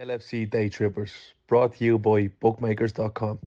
LFC Day Trippers, brought to you by bookmakers.com.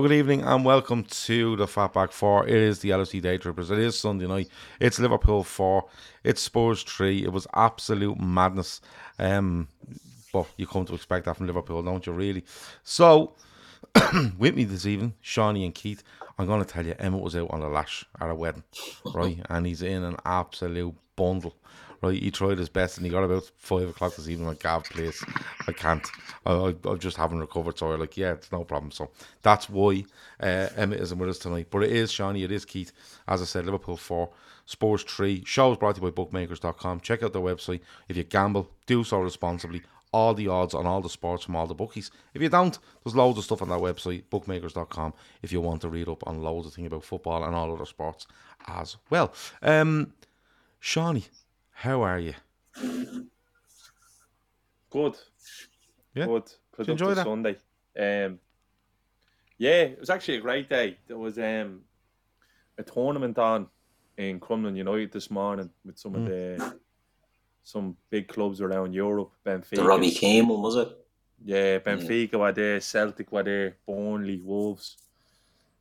Good evening, and welcome to the Fatback 4. It is the LFC Day Trippers. It is Sunday night. It's Liverpool 4. It's Spurs 3. It was absolute madness. Um, but you come to expect that from Liverpool, don't you, really? So, with me this evening, Seany and Keith, I'm going to tell you, Emmett was out on a lash at a wedding, right? And he's in an absolute bundle right? He tried his best and he got about five o'clock this evening like Gav, please, I can't. I, I, I just haven't recovered. So I'm like, yeah, it's no problem. So that's why uh, Emmett isn't with us tonight. But it is Seany, it is Keith. As I said, Liverpool 4, Spurs 3. Show is brought to you by bookmakers.com. Check out their website. If you gamble, do so responsibly. All the odds on all the sports from all the bookies. If you don't, there's loads of stuff on that website, bookmakers.com, if you want to read up on loads of things about football and all other sports as well. Um, Seany, how are you? Good. Yeah. Good. Did you enjoy that? Sunday. Um, yeah, it was actually a great day. There was um, a tournament on in Crumlin United this morning with some of Hmm. the some big clubs around Europe. Benfica. The Robbie Keane one, was it? Yeah, Benfica were there, Celtic were there, Burnley, Wolves.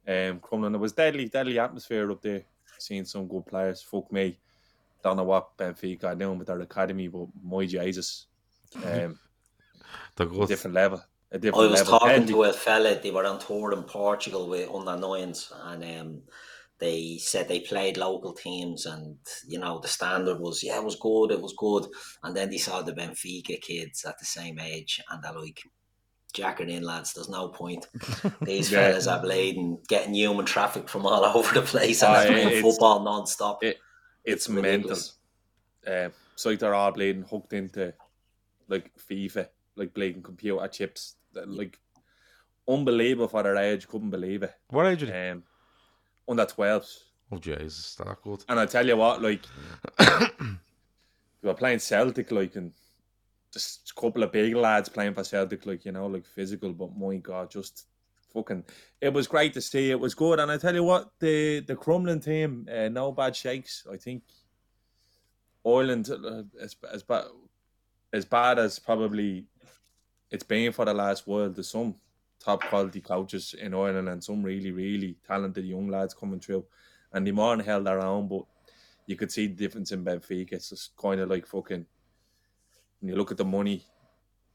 Um, Crumlin. It was deadly, deadly atmosphere up there. Seeing some good players. Fuck me. Don't know what Benfica are doing with their academy, but my Jesus. Um, The good. different level. A I different was level. talking Deadly. to a fella, they were on tour in Portugal with under nines, and um, they said they played local teams, and you know, the standard was, yeah, it was good, it was good. And then they saw the Benfica kids at the same age, and they're like, Jacket in, lads, there's no point. These Yeah. fellas are bleeding, getting human traffic from all over the place, and Aye, they're playing it's- football non stop. it- it's It's mental. Uh, so they're all bleeding hooked into like FIFA, like bleeding computer chips. Like unbelievable for their age, couldn't believe it. What age are you? Um, under 12s. Oh, Jesus, that good. And I tell you what, like they were playing Celtic, like and just a couple of big lads playing for Celtic, like you know, like physical. But my God, just fucking, it was great to see. It was good, and I tell you what, the the Crumlin team, uh, no bad shakes. I think Ireland, uh, as as bad as bad as probably it's been for the last world. There's some top quality coaches in Ireland and some really really talented young lads coming through, and they more held their own, but you could see the difference in Benfica. It's just kind of like fucking. When you look at the money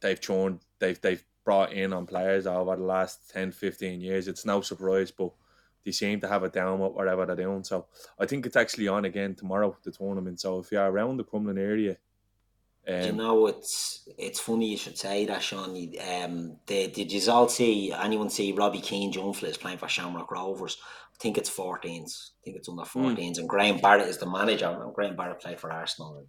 they've shown, they've they've brought in on players over the last 10, 15 years. It's no surprise, but they seem to have it down with whatever they're doing. So I think it's actually on again tomorrow, the tournament. So if you're around the Crumlin area, um, you know, it's it's funny you should say that, Sean. Um, did, did you all see anyone see Robbie Keane Juneflis playing for Shamrock Rovers? I think it's 14s. I think it's under 14s. Mm. And Graham Barrett is the manager. Graham Barrett played for Arsenal and,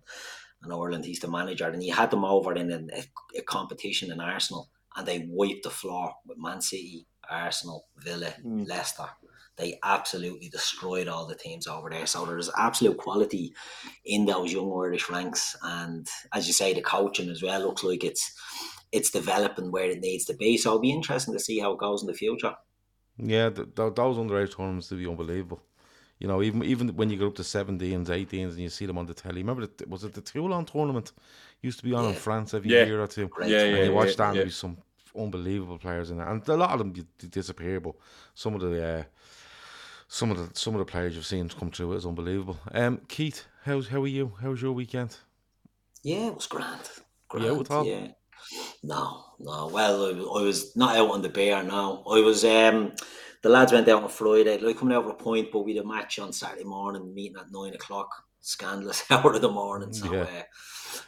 and Ireland. He's the manager. And he had them over in a, a, competition in Arsenal and they wiped the floor with Man City, Arsenal, Villa, mm. Leicester. They absolutely destroyed all the teams over there. So there's absolute quality in those young Irish ranks. And as you say, the coaching as well looks like it's it's developing where it needs to be. So it'll be interesting to see how it goes in the future. Yeah, th- th- those underage tournaments to be unbelievable. You know, even even when you go up to 17s, 18s, and you see them on the telly. Remember, the, was it the Toulon tournament? Used to be on yeah. in France every yeah. year or two. Yeah, yeah, and you watch yeah, that, and yeah. be some unbelievable players in it, and a lot of them disappear. But some of the uh, some of the some of the players you've seen come through is unbelievable. Um, Keith, how's how are you? How was your weekend? Yeah, it was grand. grand yeah, with all? yeah. No, no. Well, I, I was not out on the bear. No, I was. Um, the lads went out on Friday. Like coming out of a point, but we had a match on Saturday morning, meeting at nine o'clock. Scandalous hour of the morning. So yeah. uh,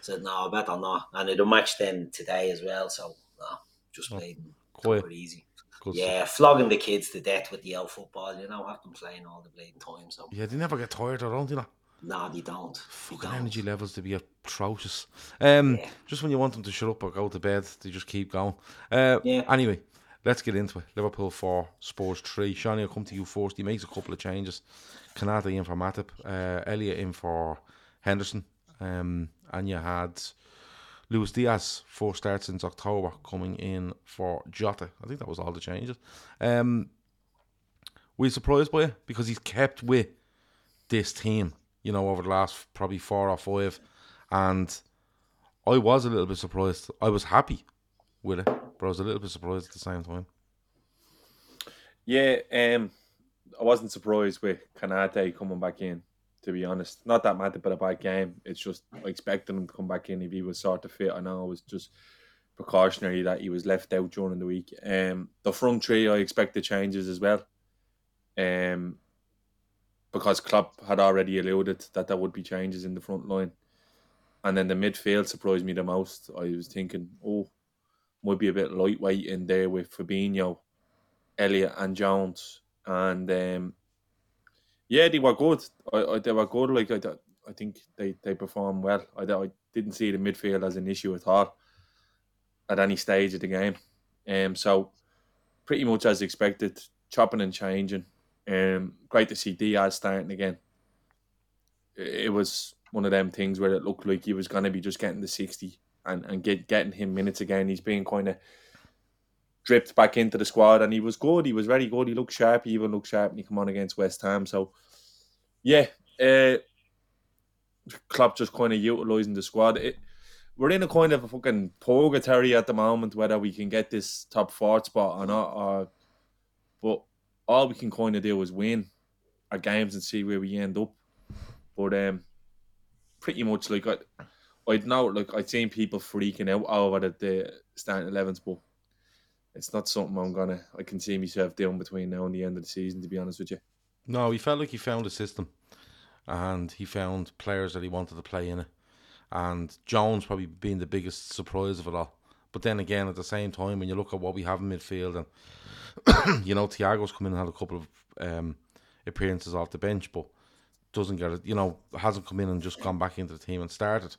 said no, I better not. And it a match then today as well. So no, just oh, played quite easy. Good yeah, flogging the kids to death with the old football. You know, have them playing all the bleeding time. So yeah, they never get tired, or don't you know? No, they don't. Fucking don't. energy levels to be atrocious. Um, yeah. Just when you want them to shut up or go to bed, they just keep going. Uh, yeah. Anyway, let's get into it. Liverpool 4, Spurs 3. Seany, I'll come to you first. He makes a couple of changes. Konaté in for Matip, uh, Elliott in for Henderson. Um, and you had Luis Diaz, four starts since October, coming in for Jota. I think that was all the changes. Um, were you surprised by it? Because he's kept with this team you know, over the last probably four or five. And I was a little bit surprised. I was happy with it, but I was a little bit surprised at the same time. Yeah, um, I wasn't surprised with Konaté coming back in, to be honest. Not that Matip but a bad game. It's just expecting him to come back in if he was sort of fit. I know it was just precautionary that he was left out during the week. Um, the front three, I expected changes as well. Um, because Klopp had already alluded that there would be changes in the front line. And then the midfield surprised me the most. I was thinking, oh, might be a bit lightweight in there with Fabinho, Elliott, and Jones. And um, yeah, they were good. I, I, they were good. Like I, I think they, they performed well. I, I didn't see the midfield as an issue at all at any stage of the game. Um, so pretty much as expected, chopping and changing. Um, great to see Diaz starting again. It was one of them things where it looked like he was going to be just getting the 60 and, and get, getting him minutes again. He's being kind of dripped back into the squad and he was good. He was very good. He looked sharp. He even looked sharp when he come on against West Ham. So, yeah, uh, Klopp just kind of utilising the squad. It, we're in a kind of a fucking purgatory at the moment whether we can get this top four spot or not. Or, but all we can kind of do is win our games and see where we end up. But um, pretty much like I, I'd know like I'd seen people freaking out over the, the starting elevens, but it's not something I'm gonna I can see myself doing between now and the end of the season. To be honest with you. No, he felt like he found a system, and he found players that he wanted to play in it. And Jones probably being the biggest surprise of it all. But then again, at the same time, when you look at what we have in midfield and you know, Thiago's come in and had a couple of um, appearances off the bench, but doesn't get it. You know, hasn't come in and just gone back into the team and started.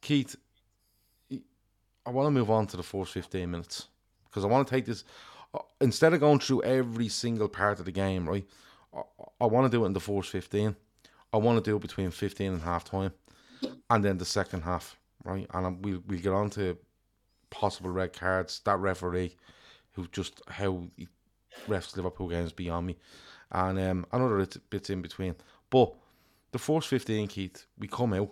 Keith, I want to move on to the first fifteen minutes because I want to take this uh, instead of going through every single part of the game. Right, I, I want to do it in the first fifteen. I want to do it between fifteen and half time, and then the second half. Right, and we'll we'll get on to possible red cards. That referee who just how he refs Liverpool games beyond me, and um, another bits in between. But the first fifteen, Keith, we come out.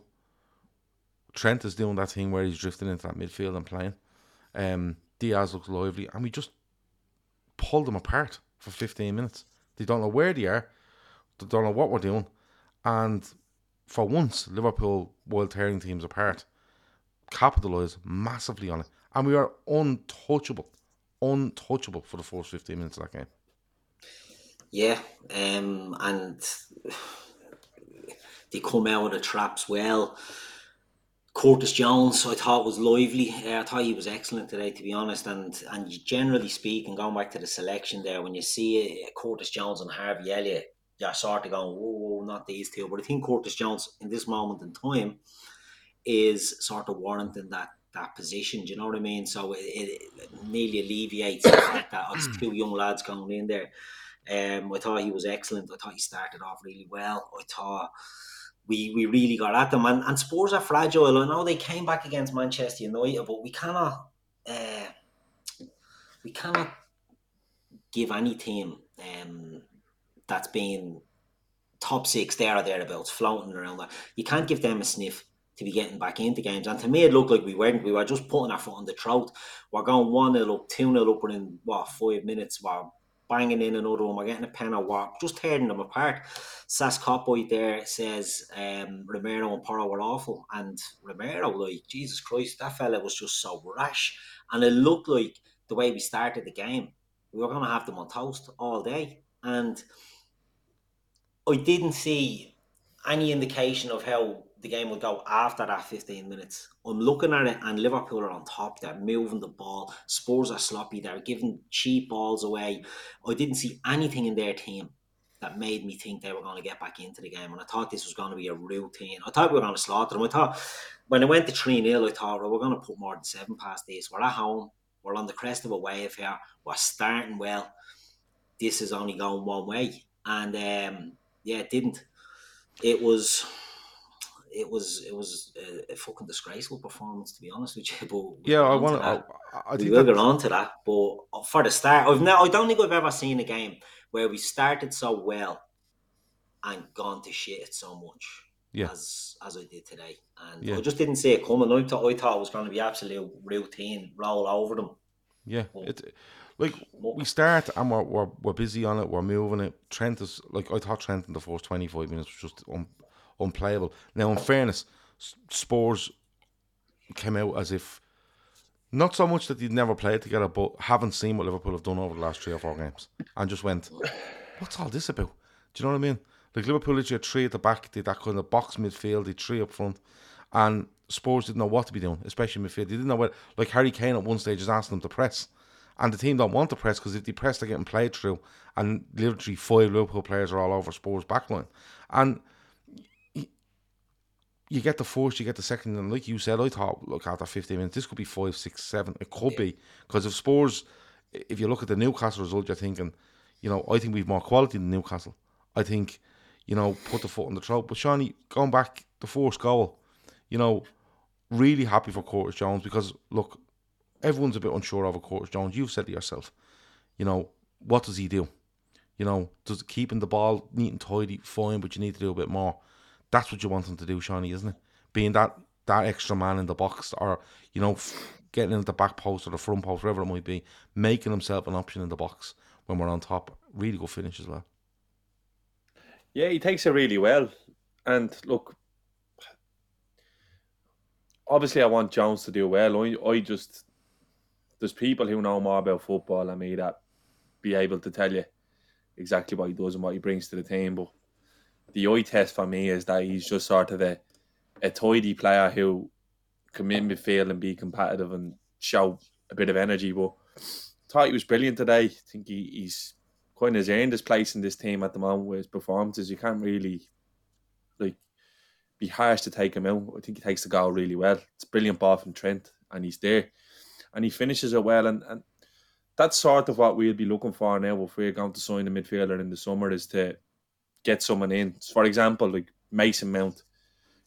Trent is doing that thing where he's drifting into that midfield and playing. Um, Diaz looks lively, and we just pull them apart for 15 minutes. They don't know where they are, they don't know what we're doing, and for once, Liverpool, while tearing teams apart, capitalise massively on it, and we are untouchable untouchable for the first 15 minutes of that game. Yeah, um, and they come out of the traps well. Curtis Jones, I thought was lively. Uh, I thought he was excellent today, to be honest. And and generally speaking, going back to the selection there, when you see uh, Curtis Jones and Harvey Elliott, you're sort of going, whoa, whoa, not these two. But I think Curtis Jones, in this moment in time, is sort of warranting that that position. Do you know what I mean? So it, it nearly alleviates that two young lads going in there. Um, I thought he was excellent. I thought he started off really well. I thought we we really got at them. And, and Spurs are fragile. I know they came back against Manchester United, but we cannot uh, we cannot give any team um, that's been top six there or thereabouts floating around that. You can't give them a sniff to be getting back into games. And to me, it looked like we weren't. We were just putting our foot on the throat. We're going 1 0 up, 2 0 up within, what, five minutes. We're banging in another one. We're getting a pen or what, just tearing them apart. Sas Copboy there says um, Romero and Porro were awful. And Romero, like, Jesus Christ, that fella was just so rash. And it looked like the way we started the game, we were going to have them on toast all day. And I didn't see any indication of how the game will go after that 15 minutes. I'm looking at it, and Liverpool are on top. They're moving the ball. Spurs are sloppy. They're giving cheap balls away. I didn't see anything in their team that made me think they were going to get back into the game. And I thought this was going to be a routine. I thought we were going to slaughter them. I thought when it went to 3 0, I thought, well, we're going to put more than seven past this. We're at home. We're on the crest of a wave here. We're starting well. This is only going one way. And um, yeah, it didn't. It was it was it was a, a, fucking disgraceful performance to be honest with you. But yeah, I want to. I, I we will get on to that, but for the start, I've now I don't think I've ever seen a game where we started so well and gone to shit so much. Yeah. as as I did today, and yeah. I just didn't see it coming. I thought I thought it was going to be absolute routine, roll over them. Yeah, it like we start and we're, we're, we're busy on it. We're moving it. Trent is like I thought Trent in the first twenty five minutes was just un, unplayable. Now, in fairness, Spurs came out as if not so much that they'd never played together, but haven't seen what Liverpool have done over the last three or four games, and just went, "What's all this about?" Do you know what I mean? Like Liverpool had three at the back, did that kind of box midfield, they three up front, and Spurs didn't know what to be doing, especially midfield. They didn't know what. Like Harry Kane at one stage is asking them to press, and the team don't want to press because if they press, they're getting played through, and literally five Liverpool players are all over Spurs backline, and you get the first, you get the second, and like you said, I thought, look, after 15 minutes, this could be five, six, seven. It could yeah. be because if Spurs, if you look at the Newcastle result, you're thinking, you know, I think we've more quality than Newcastle. I think, you know, put the foot on the throat. But Seany, going back, the first goal, you know, really happy for Curtis Jones because look, everyone's a bit unsure of Curtis Jones. You've said it yourself. You know, what does he do? You know, does keeping the ball neat and tidy fine, but you need to do a bit more. That's what you want him to do, Seany, isn't it? Being that that extra man in the box, or you know, getting in the back post or the front post, wherever it might be, making himself an option in the box when we're on top. Really good finish as well. Yeah, he takes it really well. And look, obviously, I want Jones to do well. I, I just there's people who know more about football than me that be able to tell you exactly what he does and what he brings to the team. But the eye test for me is that he's just sort of a, a tidy player who can in midfield and be competitive and show a bit of energy. But I thought he was brilliant today. I think he, he's kind of earned his place in this team at the moment with his performances. You can't really like be harsh to take him out. I think he takes the goal really well. It's brilliant ball from Trent, and he's there, and he finishes it well. And, and that's sort of what we'll be looking for now if we're going to sign a midfielder in the summer is to get someone in. For example, like Mason Mount,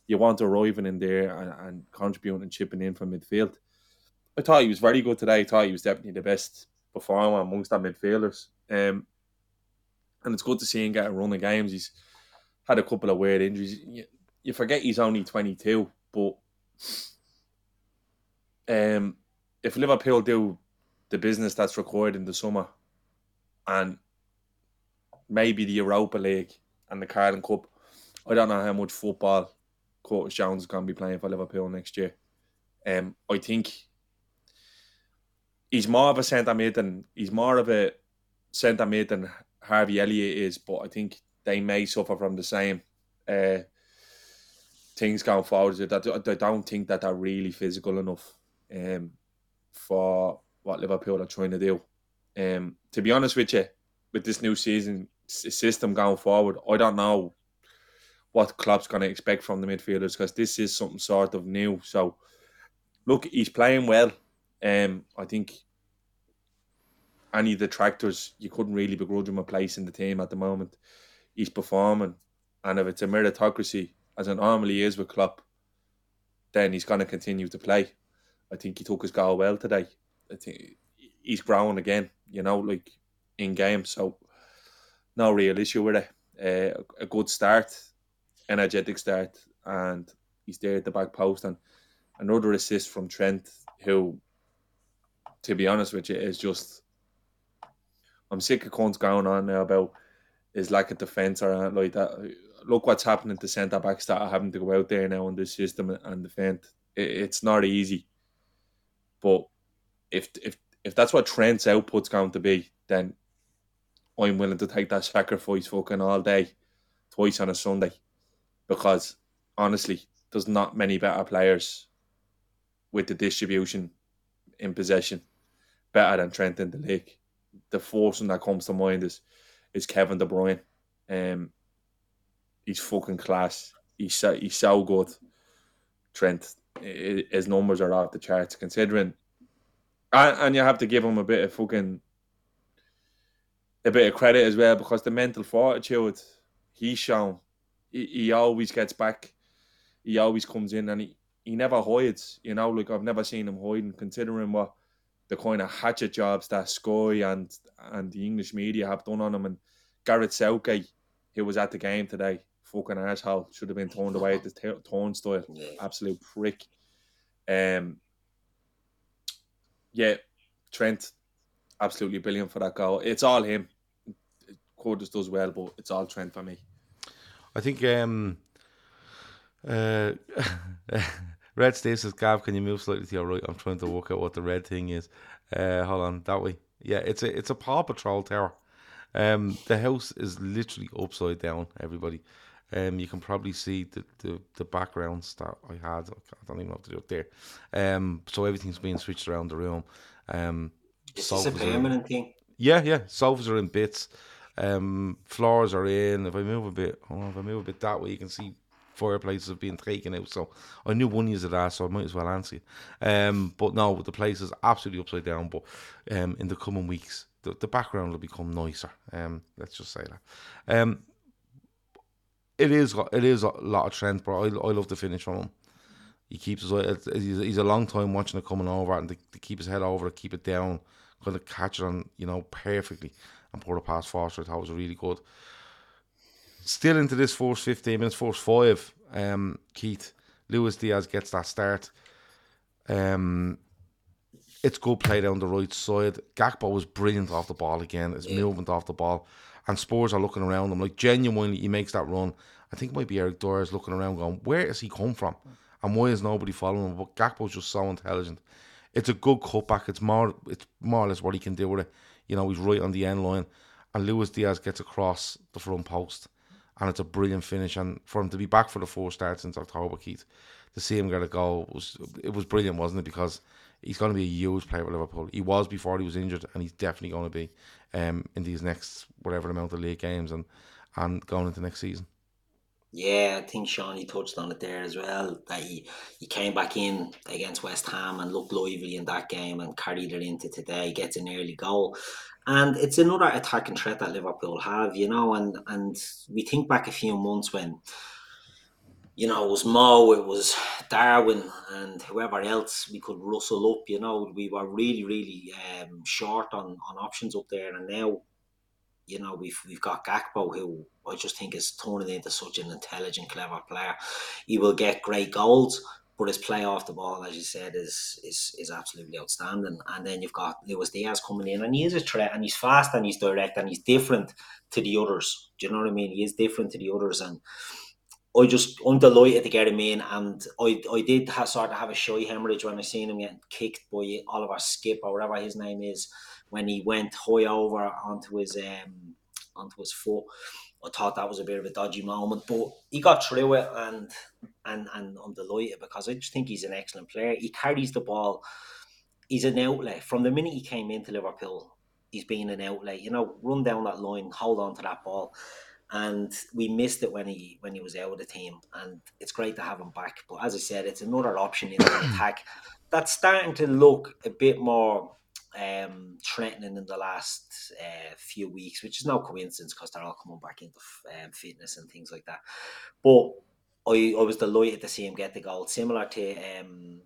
you want arriving in there and, and contributing and chipping in from midfield. I thought he was very good today. I thought he was definitely the best performer amongst our midfielders. Um, and it's good to see him get a run of games. He's had a couple of weird injuries. You, you forget he's only 22, but um, if Liverpool do the business that's required in the summer and maybe the Europa League and the Carling Cup. I don't know how much football Curtis Jones is going to be playing for Liverpool next year. Um, I think he's more of a centre mid than he's more of a centre mid than Harvey Elliott is, but I think they may suffer from the same uh, things going forward that I don't think that they're really physical enough um, for what Liverpool are trying to do. Um, to be honest with you, with this new season system going forward, I don't know what Klopp's going to expect from the midfielders because this is something sort of new. So, look, he's playing well. Um, I think any detractors, you couldn't really begrudge him a place in the team at the moment. He's performing, and if it's a meritocracy, as it normally is with Klopp, then he's going to continue to play. I think he took his goal well today. I think he's growing again, you know, like in game. So, no real issue with it. Uh, a good start, energetic start, and he's there at the back post. And another assist from Trent, who, to be honest with you, is just. I'm sick of cunts going on now about his lack of defence or like that. Look what's happening to centre backs that are having to go out there now in this system and defend. it's not easy. But if if if that's what Trent's output's going to be, then I'm willing to take that sacrifice fucking all day, twice on a Sunday, because honestly, there's not many better players with the distribution in possession better than Trent in the league. The first one that comes to mind is is Kevin De Bruyne. Um, he's fucking class. He's so, he's so good. Trent, his numbers are off the charts considering, and, and you have to give him a bit of fucking a bit of credit as well because the mental fortitude he's shown, he, he always gets back. He always comes in and he, he never hides. You know, like I've never seen him hiding, considering what the kind of hatchet jobs that Sky and and the English media have done on him. And Gareth Southgate, who was at the game today, fucking asshole, should have been turned away at the t- turnstile. Absolute prick. Um, yeah, Trent, absolutely brilliant for that goal. It's all him. Curtis does well, but it's all Trent for me. I think um, uh, Red Steve says, Gav, can you move slightly to your right? I'm trying to work out what the red thing is. Uh, hold on, that way. Yeah, it's a it's a Paw Patrol tower. Um, the house is literally upside down. Everybody, um, you can probably see the, the, the backgrounds that I had. I don't even know what to do up there. Um, so everything's being switched around the room. Um, is this a permanent thing? Yeah, yeah. Sofas are in bits. Um, floors are in. If I move a bit, oh, if I move a bit that way, you can see fireplaces have been taken out. So I knew one years of that, so I might as well answer it. Um, but no, the place is absolutely upside down. But um, in the coming weeks, the, the background will become nicer. Um, let's just say that. Um, it is it is a lot of Trent, but I, I love the finish from him. He keeps his he's a long time watching it coming over and to, to keep his head over, to keep it down, kind of catch it on you know perfectly and pour the pass Forster. I thought was really good. Still into this first 15 minutes, first five, um, Keith, Luis Diaz gets that start. Um, it's good play down the right side. Gakpo was brilliant off the ball again. His yeah. movement off the ball. And Spurs are looking around him. Like, genuinely, he makes that run. I think it might be Eric Dier looking around going, where has he come from? And why is nobody following him? But Gakpo's just so intelligent. It's a good cutback. It's more, it's more or less what he can do with it. You know, he's right on the end line. And Luis Diaz gets across the front post. And it's a brilliant finish. And for him to be back for the four starts since October, Keith, to see him get a goal was it was brilliant, wasn't it? Because he's going to be a huge player for Liverpool. He was before he was injured, and he's definitely going to be um, in these next whatever amount of league games and and going into next season. Yeah, I think Sean he touched on it there as well. That he, he came back in against West Ham and looked lively in that game and carried it into today, gets an early goal. And it's another attacking threat that Liverpool have, you know, and, and we think back a few months when you know, it was Mo, it was Darwin, and whoever else we could rustle up. You know, we were really, really um, short on, on options up there, and now, you know, we've we've got Gakpo, who I just think is turning into such an intelligent, clever player. He will get great goals, but his play off the ball, as you said, is is is absolutely outstanding. And then you've got Luis Diaz coming in, and he is a threat, and he's fast, and he's direct, and he's different to the others. Do you know what I mean? He is different to the others, and I just I'm delighted to get him in, and I I did have, sort of have a shy hemorrhage when I seen him getting kicked by Oliver Skipp or whatever his name is when he went high over onto his um onto his foot. I thought that was a bit of a dodgy moment, but he got through it, and and and I'm delighted because I just think he's an excellent player. He carries the ball. He's an outlet from the minute he came into Liverpool. He's been an outlet. You know, run down that line, hold on to that ball, and we missed it when he when he was out of the team. And it's great to have him back. But as I said, it's another option in the attack that's starting to look a bit more um, threatening in the last uh, few weeks, which is no coincidence because they're all coming back into um, fitness and things like that. But I, I was delighted to see him get the goal, similar to um,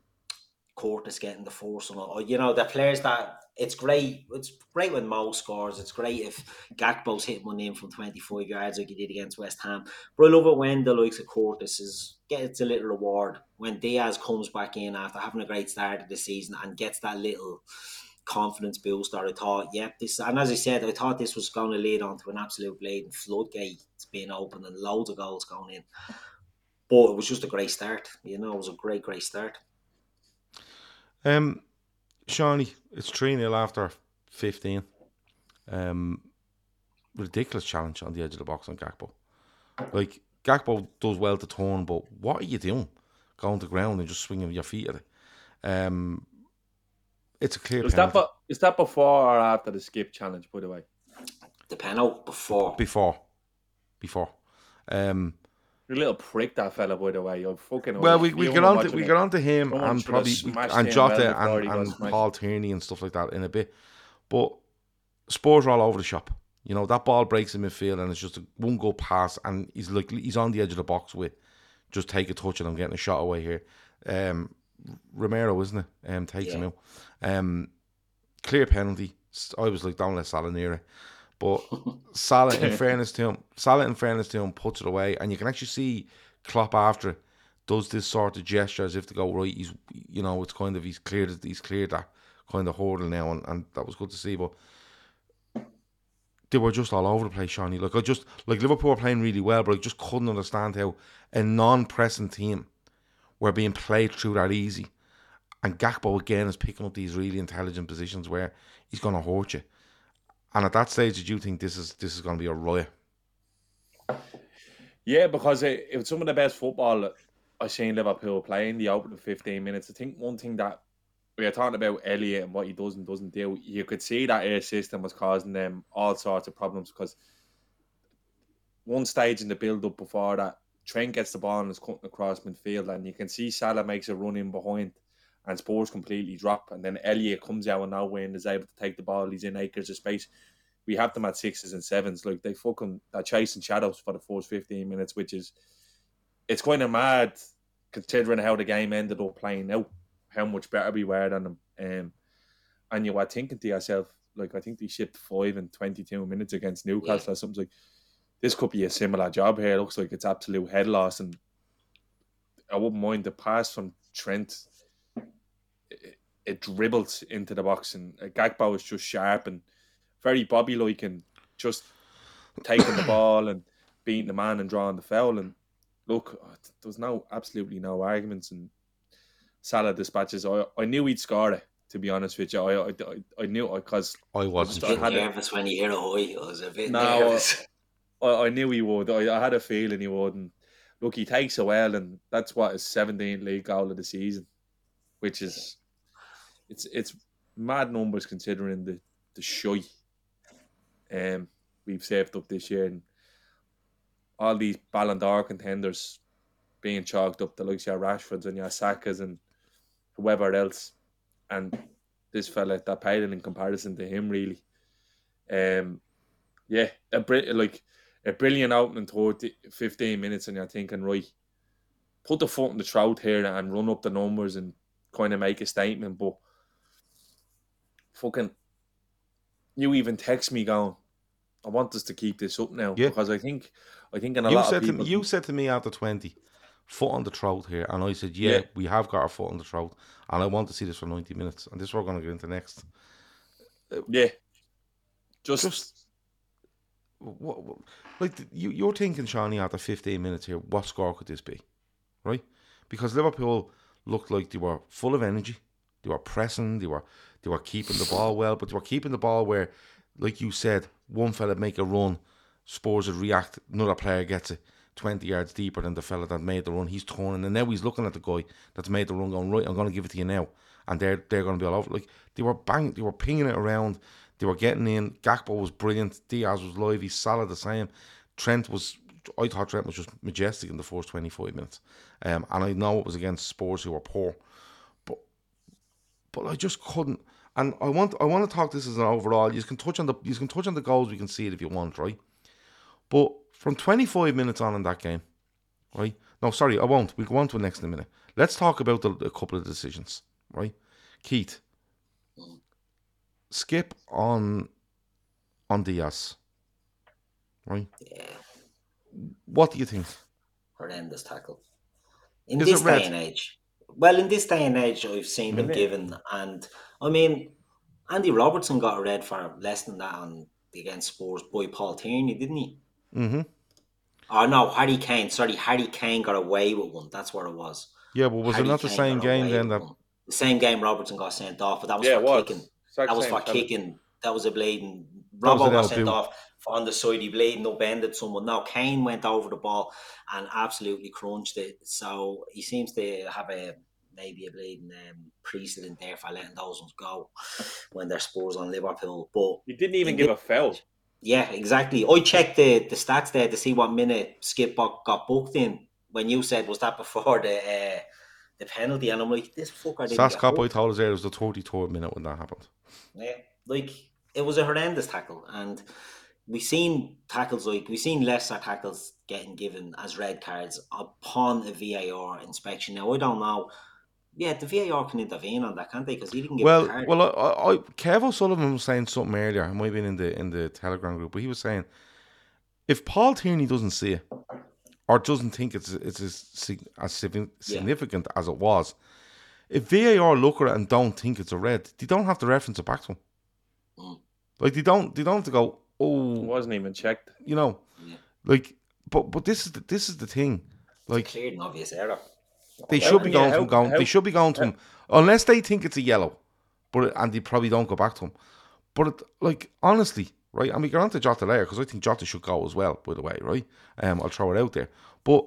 Curtis getting the force on or you know the players that it's great. It's great when Mo scores. It's great if Gakpo's hitting one in from 25 yards like he did against West Ham. But I love it when the likes of Curtis is gets a little reward when Diaz comes back in after having a great start of the season and gets that little confidence booster. I thought, yeah, this and as I said, I thought this was going to lead on to an absolute blatant floodgate being open and loads of goals going in. But it was just a great start. You know, it was a great, great start. Um, Seany, it's 3 0 after 15. Um, ridiculous challenge on the edge of the box on Gakpo. Like, Gakpo does well to turn, but what are you doing? Going to ground and just swinging your feet at it. Um, it's a clear is penalty. that, is that before or after the Skipp challenge, by the way? The penalty before. Before. Before. Um, a little prick that fella, by the way. You're fucking. Well, we, we get on to, we get on to him Someone and probably and Jota and, and Paul Tierney and stuff like that in a bit. But Spurs are all over the shop. You know that ball breaks in midfield and it's just a one go pass and he's like he's on the edge of the box with just take a touch and I'm getting a shot away here. Um, Romero, isn't it? Um, takes yeah. him out. Um, clear penalty. I was like, don't let Salah near it. But Salah, in fairness to him, Salah, in fairness to him, puts it away, and you can actually see Klopp after it does this sort of gesture as if to go right. He's, you know, it's kind of he's cleared he's cleared that kind of hurdle now, and, and that was good to see. But they were just all over the place, Seany. Like I just like Liverpool were playing really well, but I just couldn't understand how a non-pressing team were being played through that easy. And Gakpo again is picking up these really intelligent positions where he's going to hurt you. And at that stage, did you think this is this is going to be a riot? Yeah, because it, was some of the best football I've seen Liverpool play in the opening 15 minutes. I think one thing that we are talking about Elliott and what he does and doesn't do, you could see that air system was causing them all sorts of problems because one stage in the build up before that, Trent gets the ball and is cutting across midfield, and you can see Salah makes a run in behind and Spurs completely drop. And then Elliott comes out of nowhere and is able to take the ball. He's in acres of space. We have them at sixes and sevens. Like they fucking are chasing shadows for the first 15 minutes, which is it's kind of mad considering how the game ended up playing out, how much better we were than them. Um, and you are thinking to yourself, like I think they shipped five in 22 minutes against Newcastle yeah. or something like this could be a similar job here. It looks like it's absolute head loss and I wouldn't mind the pass from Trent it dribbled into the box, and uh, Gakpo was just sharp and very Bobby like, and just taking the ball and beating the man and drawing the foul. And look, uh, there was no absolutely no arguments. And Salah dispatches. I I knew he'd score it. To be honest with you, I I, I knew because I wasn't. I had nervous a, when you hear a hoi. I was a bit no, nervous. I, I knew he would. I, I had a feeling he would. And look, he takes a well, and that's what his 17 league goal of the season, which is it's it's mad numbers considering the the shy um, we've saved up this year and all these Ballon d'Or contenders being chalked up the likes of Rashfords and your Sakas and whoever else, and this fella that paid in comparison to him really. Um, yeah, a br- like a brilliant opening 30, 15 minutes, and you're thinking, right, put the foot in the trout here and run up the numbers and kind of make a statement, but fucking you even text me going, I want us to keep this up now yeah. because I think I think in a you lot said of people, to me, you said to me after twenty, foot on the throat here, and I said, yeah, yeah, we have got our foot on the throat, and I want to see this for ninety minutes, and this is what we're going to get into next. Yeah, just, just what, what, like you, you're thinking, Seany, after fifteen minutes here, what score could this be, right? Because Liverpool looked like they were full of energy, they were pressing, they were they were keeping the ball well, but they were keeping the ball where, like you said, one fella make a run, Spurs would react, another player gets it. 20 yards deeper than the fella that made the run. He's turning, and now he's looking at the guy that's made the run, going right. I'm going to give it to you now, and they're they're going to be all over. Like they were bang, they were pinging it around. They were getting in. Gakpo was brilliant. Diaz was live. He's solid the same. Trent was. I thought Trent was just majestic in the first 25 minutes, um, and I know it was against Spurs who were poor, but but I just couldn't. And I want I want to talk this as an overall. You can touch on the you can touch on the goals. We can see it if you want, right? But from 25 minutes on in that game, right? No, sorry, I won't. We'll go on to it next in a minute. Let's talk about the, a couple of decisions, right? Keith, Skipp on on Diaz, right? Yeah, What do you think? horrendous tackle. In Is this it red? day and age, well, in this day and age, I've seen them given, and I mean, Andy Robertson got a red for less than that on the against Spurs boy Paul Tierney, didn't he? Mm-hmm. Oh no, Harry Kane. Sorry, Harry Kane got away with one. That's what it was. Yeah, but was Harry it not the same game then that the same game Robertson got sent off, but that was Yeah, for was. kicking. Exact That was for kicking. That was a was Robbo got sent off for on the side. He bleeding upended someone. Now Kane went over the ball and absolutely crunched it. So he seems to have a maybe a bleeding um, precedent there for letting those ones go when they're Spurs on Liverpool. But He didn't even give a foul. yeah, exactly. I checked the, the stats there to see what minute Skipp got booked in. When you said was that before the uh, the penalty, and I'm like, this fucker Sas get booked. told us there was the 33rd minute when that happened. Yeah, like it was a horrendous tackle, and we've seen tackles like we've seen lesser tackles getting given as red cards upon a VAR inspection. Now I don't know. Yeah, the VAR can intervene on that, can't they? Because he didn't give a Well, well, I, I, I, Kev O'Sullivan was saying something earlier. It might have been in the in the Telegram group, but he was saying if Paul Tierney doesn't see it or doesn't think it's it's as, as signi- significant as it was, if VAR look at it and don't think it's a red, they don't have to reference it back to him. Mm. Like they don't they don't have to go, It oh, wasn't even checked. you know, Yeah. like. But but this is the, this is the thing, like Clear and obvious error. they should be can you- going to how- him. Going, how- they should be going to him unless they think it's a yellow, but and they probably don't go back to him. But it, like honestly, right? I mean, get on to Jota later because I think Jota should go as well. By the way, right? Um, I'll throw it out there. But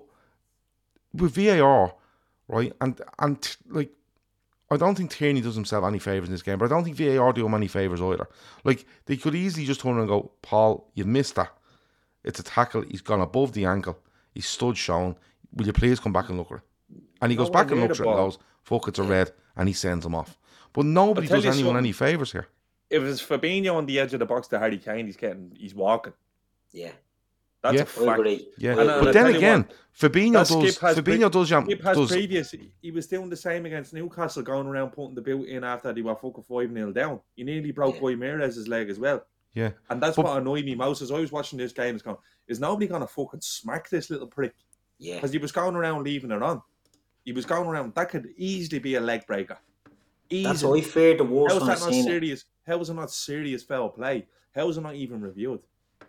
with VAR, right? And and t- like, I don't think Tierney does himself any favors in this game, but I don't think VAR do him any favors either. Like they could easily just turn and go, Paul, you've missed that. It's a tackle. He's gone above the ankle. He's stood shown. Will you please come back and look at it? And he goes back and looks at it and goes, fuck, it's a red. And he sends him off. But nobody does anyone any favours here. If it's Fabinho on the edge of the box to Harry Kane, he's getting, he's walking. Yeah, That's Yeah. a I fact. agree. Yeah. And, but I'll then again, what, Fabinho does, Fabinho pre- does, jam, Skipp has does previous. He was doing the same against Newcastle, going around putting the boot in after they were fucking 5 0 down. He nearly broke Yeah. Boy Ramirez's leg as well. yeah. And that's But- what annoyed me most as I was watching this game. Is going, is nobody going to fucking smack this little prick? Yeah, Because he was going around leaving it on. He was going around. That could easily be a leg breaker. That's Easily. what I feared the worst How is when I that not seen it. serious? How is it not serious foul play? How is it not even reviewed?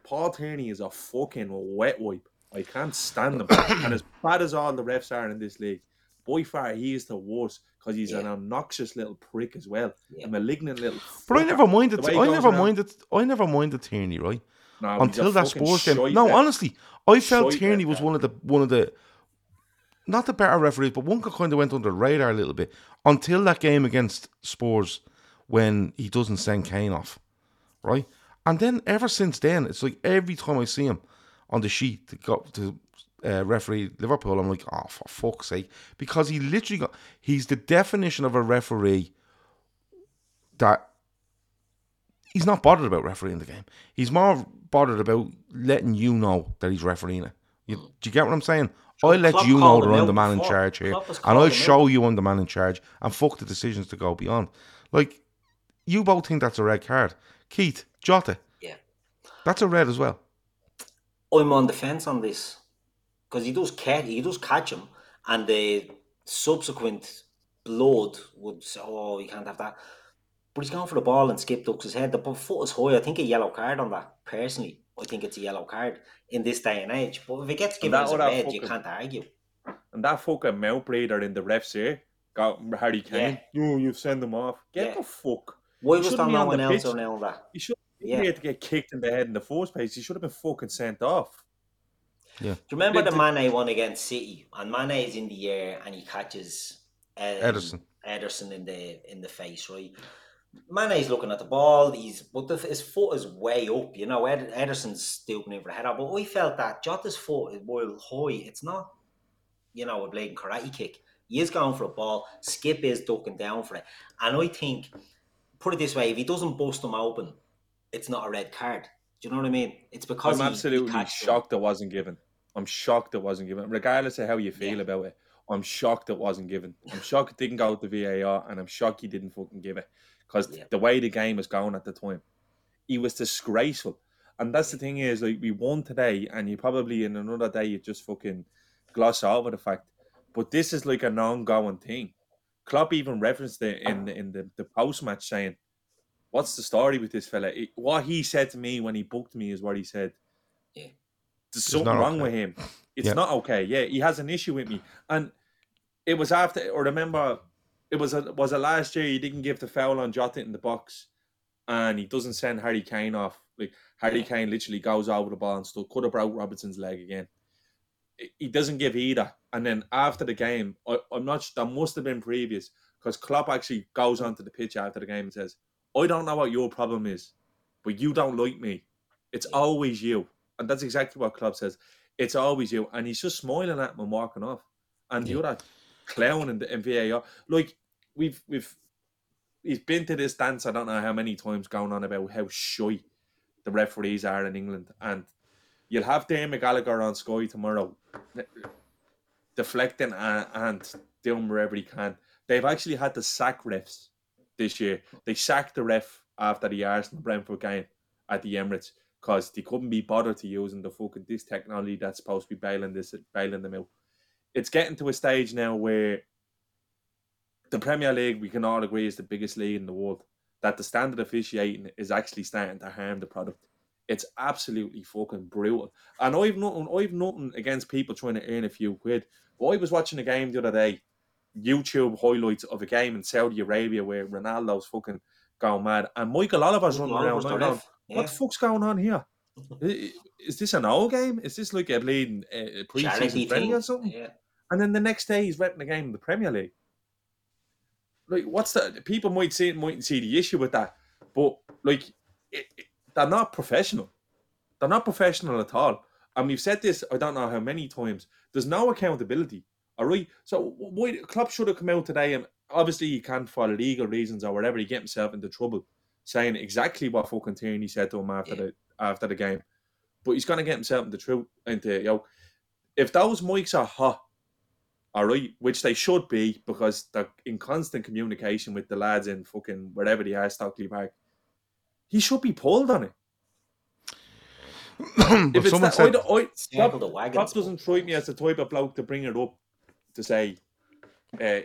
Paul Tierney is a fucking wet wipe. I can't stand him. and as bad as all the refs are in this league, by far he is the worst because he's an Yeah. obnoxious little prick as well. Yeah. A malignant little. But I never minded. The way I never around- minded. I never minded Tierney, right? No, Until that fucking Spurs game. No, honestly, I felt Shite Tierney was one of the one of the not the better referees, but one kind of went under the radar a little bit until that game against Spurs when he doesn't send Kane off, right? And then ever since then, it's like every time I see him on the sheet to go to uh, referee Liverpool, I'm like, oh for fuck's sake, because he literally got he's the definition of a referee that he's not bothered about refereeing the game. He's more bothered about letting you know that he's refereeing it. You, do you get what I'm saying? I let Klopp you know that I'm the man in charge here, and I'll show you I'm the man in charge, and fuck the decisions to go beyond. Like you both think that's a red card, Keith Jota. Yeah. That's a red as well. I'm on the fence on this because he does catch he does catch him, and the subsequent blood would say, "Oh, you can't have that." But he's going for the ball and Skipp ducks his head. The foot is high. I think a yellow card on that. Personally, I think it's a yellow card in this day and age. But if it gets given that as a would have red, you can't argue. And that fucking mouth breather in the refs here got Harry Kane. Oh, you send him off. Get Yeah. the fuck. Why He was shouldn't there no on one the else pitch. around that? He should Yeah. be able to get kicked in the head in the first place. He should have been fucking sent off. Yeah. Do you remember the Mane one against City? And Mane is in the air and he catches um, Ederson. Ederson in the in the face, right? Mane's looking at the ball. He's but the, his foot is way up. You know, Ed, Ederson's stooping in for a header. But we felt that Jota's foot is well high. It's not, you know, a blatant karate kick. He is going for a ball. Skipp is ducking down for it. And I think, put it this way, if he doesn't bust him open, it's not a red card. Do you know what I mean? It's because I'm he- he absolutely him. shocked it wasn't given. I'm shocked it wasn't given, regardless of how you feel Yeah. about it. I'm shocked it wasn't given. I'm shocked it didn't go to the VAR, and I'm shocked he didn't fucking give it because Yeah. the way the game was going at the time, he was disgraceful. And that's the thing is, like we won today, and you probably in another day you just fucking gloss over the fact. But this is like an ongoing thing. Klopp even referenced it in the, in the, the post match saying, "What's the story with this fella?" It- what he said to me when he booked me is what he said. Yeah. There's It's something wrong okay. with him. It's Yeah. not okay. Yeah, he has an issue with me, and it was after. Or remember, it was a, was it last year? He didn't give the foul on Jota in the box, and he doesn't send Harry Kane off. Like Harry Kane literally goes over the ball and still Could have broke Robertson's leg again. He- doesn't give either. And then after the game, I, I'm not. That must have been previous because Klopp actually goes onto the pitch after the game and says, "I don't know what your problem is, but you don't like me. It's always you." And that's exactly what Klopp says. It's always you. And he's just smiling at him and walking off. And the other clown in, the, in VAR, like we've we've he's been to this dance. I don't know how many times going on about how shy the referees are in England, and you'll have Dermot Gallagher on Sky tomorrow, deflecting and, and doing wherever he can. They've actually had to sack refs this year. They sacked the ref after the Arsenal Brentford game at the Emirates because they couldn't be bothered to using the fucking this technology that's supposed to be bailing this bailing them out. It's getting to a stage now where the Premier League we can all agree is the biggest league in the world. That the standard officiating is actually starting to harm the product. It's absolutely fucking brutal. And I've nothing, I've nothing against people trying to earn a few quid. But I was watching a game the other day, YouTube highlights of a game in Saudi Arabia where Ronaldo's fucking going mad, and Michael Oliver's running around. Oliver's like, going, ref, What the fuck's going on here? is this an old game? Is this like a bleeding uh, pre-season friendly or something? Yeah. And then the next day he's repping the game in the Premier League. Like, what's the people might see might see the issue with that, but like, it, it- they're not professional. They're not professional at all. And we've said this, I don't know how many times. There's no accountability. All right. So why Klopp should have come out today and obviously he can't for legal reasons or whatever he get himself into trouble, saying exactly what fucking Tierney said to him after Yeah. the after the game. But he's gonna get himself into trouble into you know, if those mics are hot, all right, which they should be because they're in constant communication with the lads in fucking wherever they are, Stockley Park. He should be pulled on it. If it's someone that, said, I, I, Circle Klopp, the wagons. Klopp doesn't strike me as the type of bloke to bring it up to say, uh,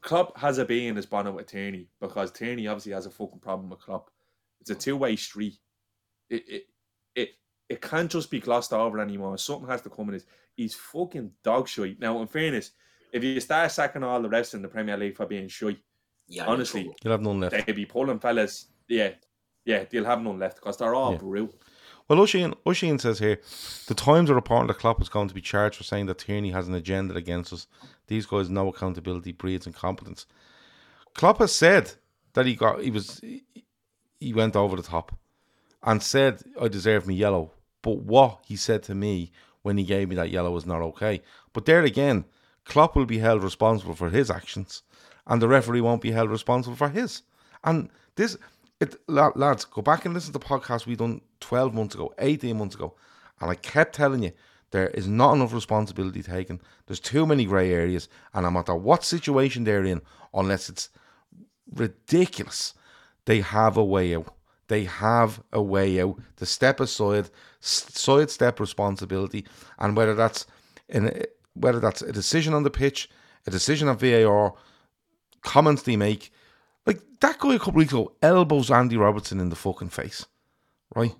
Klopp has a bee in his bonnet with Tierney because Tierney obviously has a fucking problem with Klopp. It's a two way street. It, it it it can't just be glossed over anymore. Something has to come in. His he's fucking dog shit. Now, in fairness, if you start sacking all the rest in the Premier League for being shy, Yeah, honestly, trouble. you'll have none left. they'd be pulling fellas. Yeah, yeah, they'll have none left because they're all Yeah. brutal. Well, O'Sheen, O'Sheen says here, the Times are reporting that Klopp is going to be charged for saying that Tierney has an agenda against us. These guys no accountability breeds incompetence. Klopp has said that he got he was he went over the top and said I deserve me yellow. But what he said to me when he gave me that yellow was not okay. But there again, Klopp will be held responsible for his actions, and the referee won't be held responsible for his. And this, it lads, go back and listen to the podcast we done twelve months ago, eighteen months ago, and I kept telling you there is not enough responsibility taken. There's too many grey areas, and no matter what situation they're in, unless it's ridiculous. They have a way out. They have a way out to step aside, sidestep responsibility, and whether that's in a, whether that's a decision on the pitch, a decision on VAR, comments they make, like that guy a couple weeks ago elbows Andy Robertson in the fucking face, right?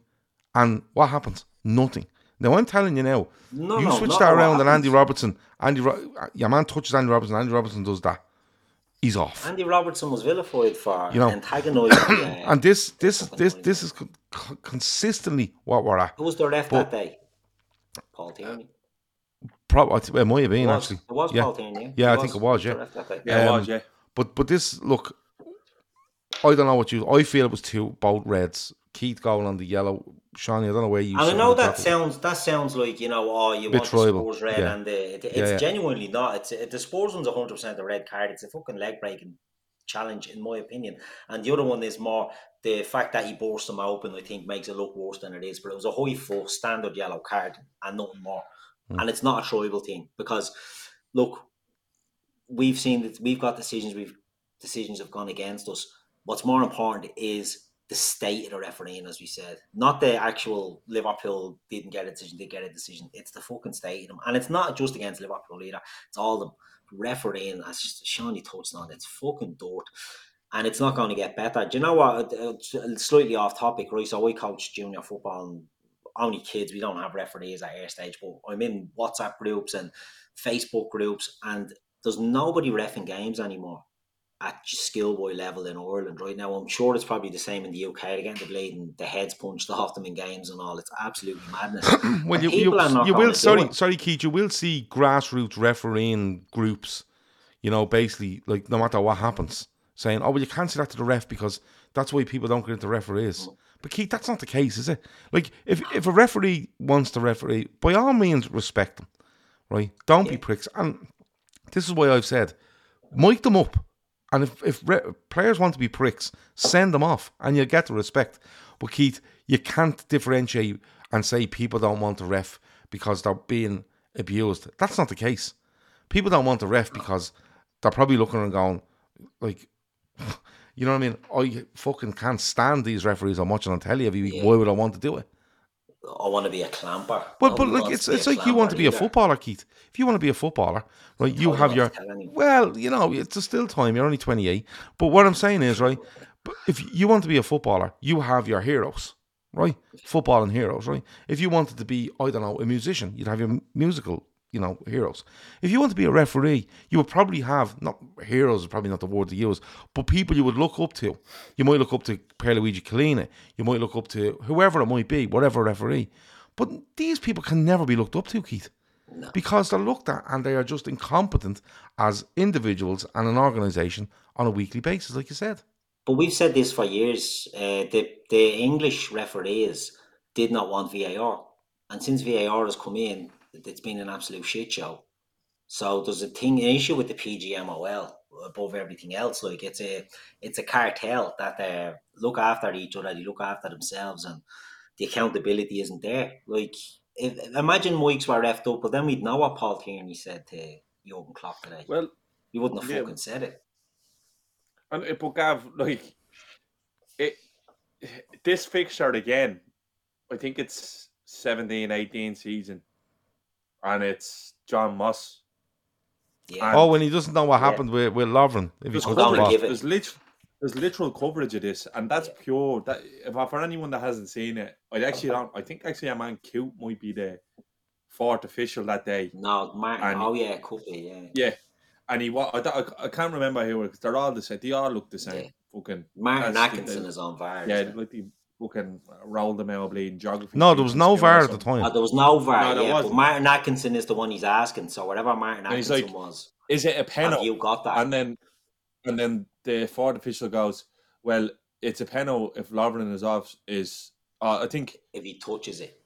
And what happens? Nothing. Now I'm telling you now, No, you no, switch that around and. Andy Robertson, Andy, Ro- your man touches Andy Robertson, Andy Robertson does that. He's off. Andy Robertson was vilified for You know, antagonising. uh, and this this this this is con- con- consistently what we're at. who was the ref but- that day? Paul Tierney. Probably it might have been It was, actually. it was yeah. Paul Tierney. Yeah, It I think it was, yeah. Correct, that day. Yeah, it Um, was, yeah. But but this look, I don't know what you. I feel it was two both reds. Keith going on the yellow. Seany, I don't know where you. And I know that sounds that sounds like you know oh you Bit want tribal, the Spurs red yeah. and the it, it's Yeah, yeah. genuinely not it's it, the Spurs one's hundred percent a red card it's a fucking leg breaking challenge in my opinion and the other one is more the fact that he burst them open I think makes it look worse than it is but it was a high full standard yellow card and nothing more Hmm. and it's not a tribal thing because look we've seen that we've got decisions we've decisions have gone against us what's more important is the state of the refereeing, as we said, not the actual Liverpool didn't get a decision, they get a decision. It's the fucking state of them, and it's not just against Liverpool either. It's all them refereeing. As just Seany touched on, it's fucking dirt, and it's not going to get better. Do you know what? Uh, Slightly off topic, right? So we coach junior football, and only kids. We don't have referees at our stage, but I'm in WhatsApp groups and Facebook groups, and there's nobody refing games anymore at schoolboy level in Ireland right now. I'm sure it's probably the same in the UK. They're getting the blade and the heads punched off them in games and all. It's absolutely madness. well, you, you, you will. Sorry, sorry, Keith. You will see grassroots refereeing groups. You know, basically, like no matter what happens, saying, "Oh, well, you can't say that to the ref because that's why people don't get into referees." Mm. But Keith, that's not the case, is it? Like, if if a referee wants to referee, by all means, respect them, right? Don't be pricks. And this is why I've said, mic them up. And if, if re- players want to be pricks, send them off and you'll get the respect. But Keith, you can't differentiate and say people don't want to ref because they're being abused. That's not the case. People don't want to ref because they're probably looking and going, like, you know what I mean? I fucking can't stand these referees I'm watching on telly every week. Why would I want to do it? I want to be a clamper. But but like it's it's like you want to be a footballer, Keith. If you want to be a footballer, right, you have your well, you know, it's a still time. You're only 28. But what I'm saying is, right, but if you want to be a footballer, you have your heroes, right? Football and heroes, right? If you wanted to be, I don't know, a musician, you'd have your musical, you know, heroes. If you want to be a referee, you would probably have not heroes is probably not the word to use, but people you would look up to. You might look up to Pierluigi Collina. You might look up to whoever it might be, whatever referee. But these people can never be looked up to, Keith because they're looked at and they are just incompetent as individuals and an organisation on a weekly basis, like you said. But we've said this for years. Uh, the the English referees did not want VAR, and since VAR has come in, it's been an absolute shit show. So there's a thing, an issue with the PGMOL above everything else. Like it's a it's a cartel that they look after each other, they look after themselves, and the accountability isn't there. Like if, imagine Mike's were refed up, but then we'd know what Paul Tierney said to Jurgen Klopp today. Well, he wouldn't have yeah. fucking said it. and it, but Gav, like it, this fixture again. I think it's 17, 18 season, and it's John Moss. Yeah. Oh, and- oh, when he doesn't know what Yeah. happened with, with Lovren. If he There's cuts coverage. it- There's literal, there's literal coverage of this, and that's Yeah. pure. That if for anyone that hasn't seen it, I actually don't. I think actually a man cute might be the fourth official that day. No, Martin. And- oh yeah, could be. Yeah. Yeah, and he wa I, I, I can't remember who because they're all the same. They all look the same. Yeah. Fucking Martin that's the- Atkinson is on fire. yeah, like the fucking rolled them out bleeding geography. No, there was no skill VAR at the something. Oh, time. there was no VAR, No, there yeah, but. Martin Atkinson is the one he's asking. So whatever Martin And Atkinson like, was, Is it a penalty? you got that? And then, and then the fourth official goes, "Well, it's a penalty if Lovren is off. Is uh, I think if he touches it,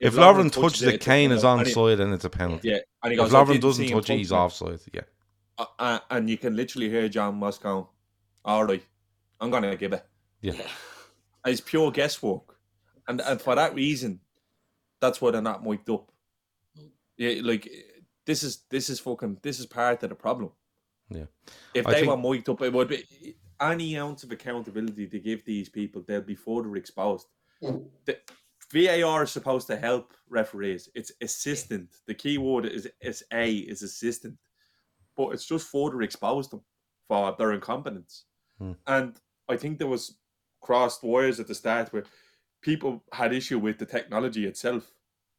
If Lovren touches touches it, it's a Kane is penalty. And he- onside and it's a penalty. Yeah, and he If goes, "I Lovren doesn't touch it, he's touching offside. Yeah. Uh, uh, and you can literally hear John Moss going, "All right, I'm gonna give it." Yeah. yeah, It's pure guesswork, and and for that reason, that's why they're not mic'd up. Yeah, like this is this is fucking this is part of the problem. Yeah. If I they think- were mic'd up, it would be any ounce of accountability to give these people, they'll be further exposed. The VAR is supposed to help referees. It's assistant. The key word is is a is assistant, but it's just further exposed them for their incompetence. Hmm. And I think there was crossed wires at the start where people had issue with the technology itself,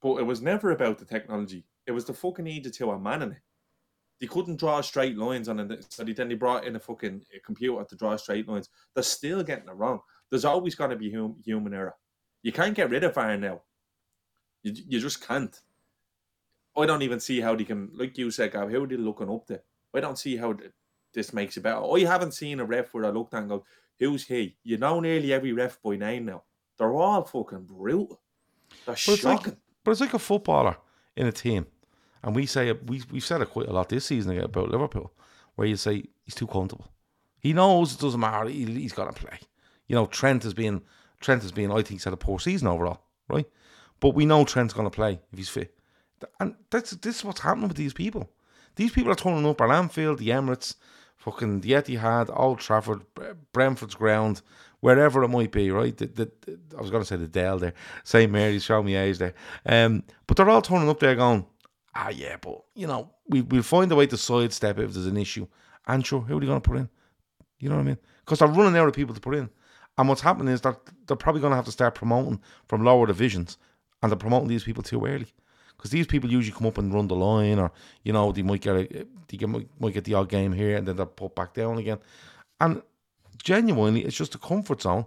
but it was never about the technology. It was the fucking need to tell a man in it. They couldn't draw straight lines on it, so they, then they brought in a fucking computer to draw straight lines. They're still getting it wrong. There's always going to be hum, human error. You can't get rid of VAR now. You, you just can't. I don't even see how they can, like you said, Gav, how are they looking up there? I don't see how th- this makes it better. I haven't seen a ref where I looked and go, who's he? You know nearly every ref by name now. They're all fucking brutal. They're But it's like, shocking. but it's like a footballer in a team, and we say we we've said it quite a lot this season about Liverpool, where you say he's too comfortable. He knows it doesn't matter. He, he's got to play. You know, Trent has been Trent has been. I think he's had a poor season overall, right? But we know Trent's going to play if he's fit, and that's this is what's happening with these people. These people are turning up at Anfield, the Emirates, fucking the Etihad, Old Trafford, Bre- Brentford's ground, wherever it might be, right? The, the, the- I was going to say the Dell there, St Mary's, show me there. Um, but they're all turning up there going, ah, yeah, but you know, we we'll find a way to sidestep it if there's an issue. And sure, who are they going to put in? You know what I mean? Because they're running out of people to put in. And what's happening is that they're probably going to have to start promoting from lower divisions, and they're promoting these people too early. Because these people usually come up and run the line, or you know they might get a, they get, might, might get the odd game here, and then they're put back down again. And genuinely, it's just a comfort zone,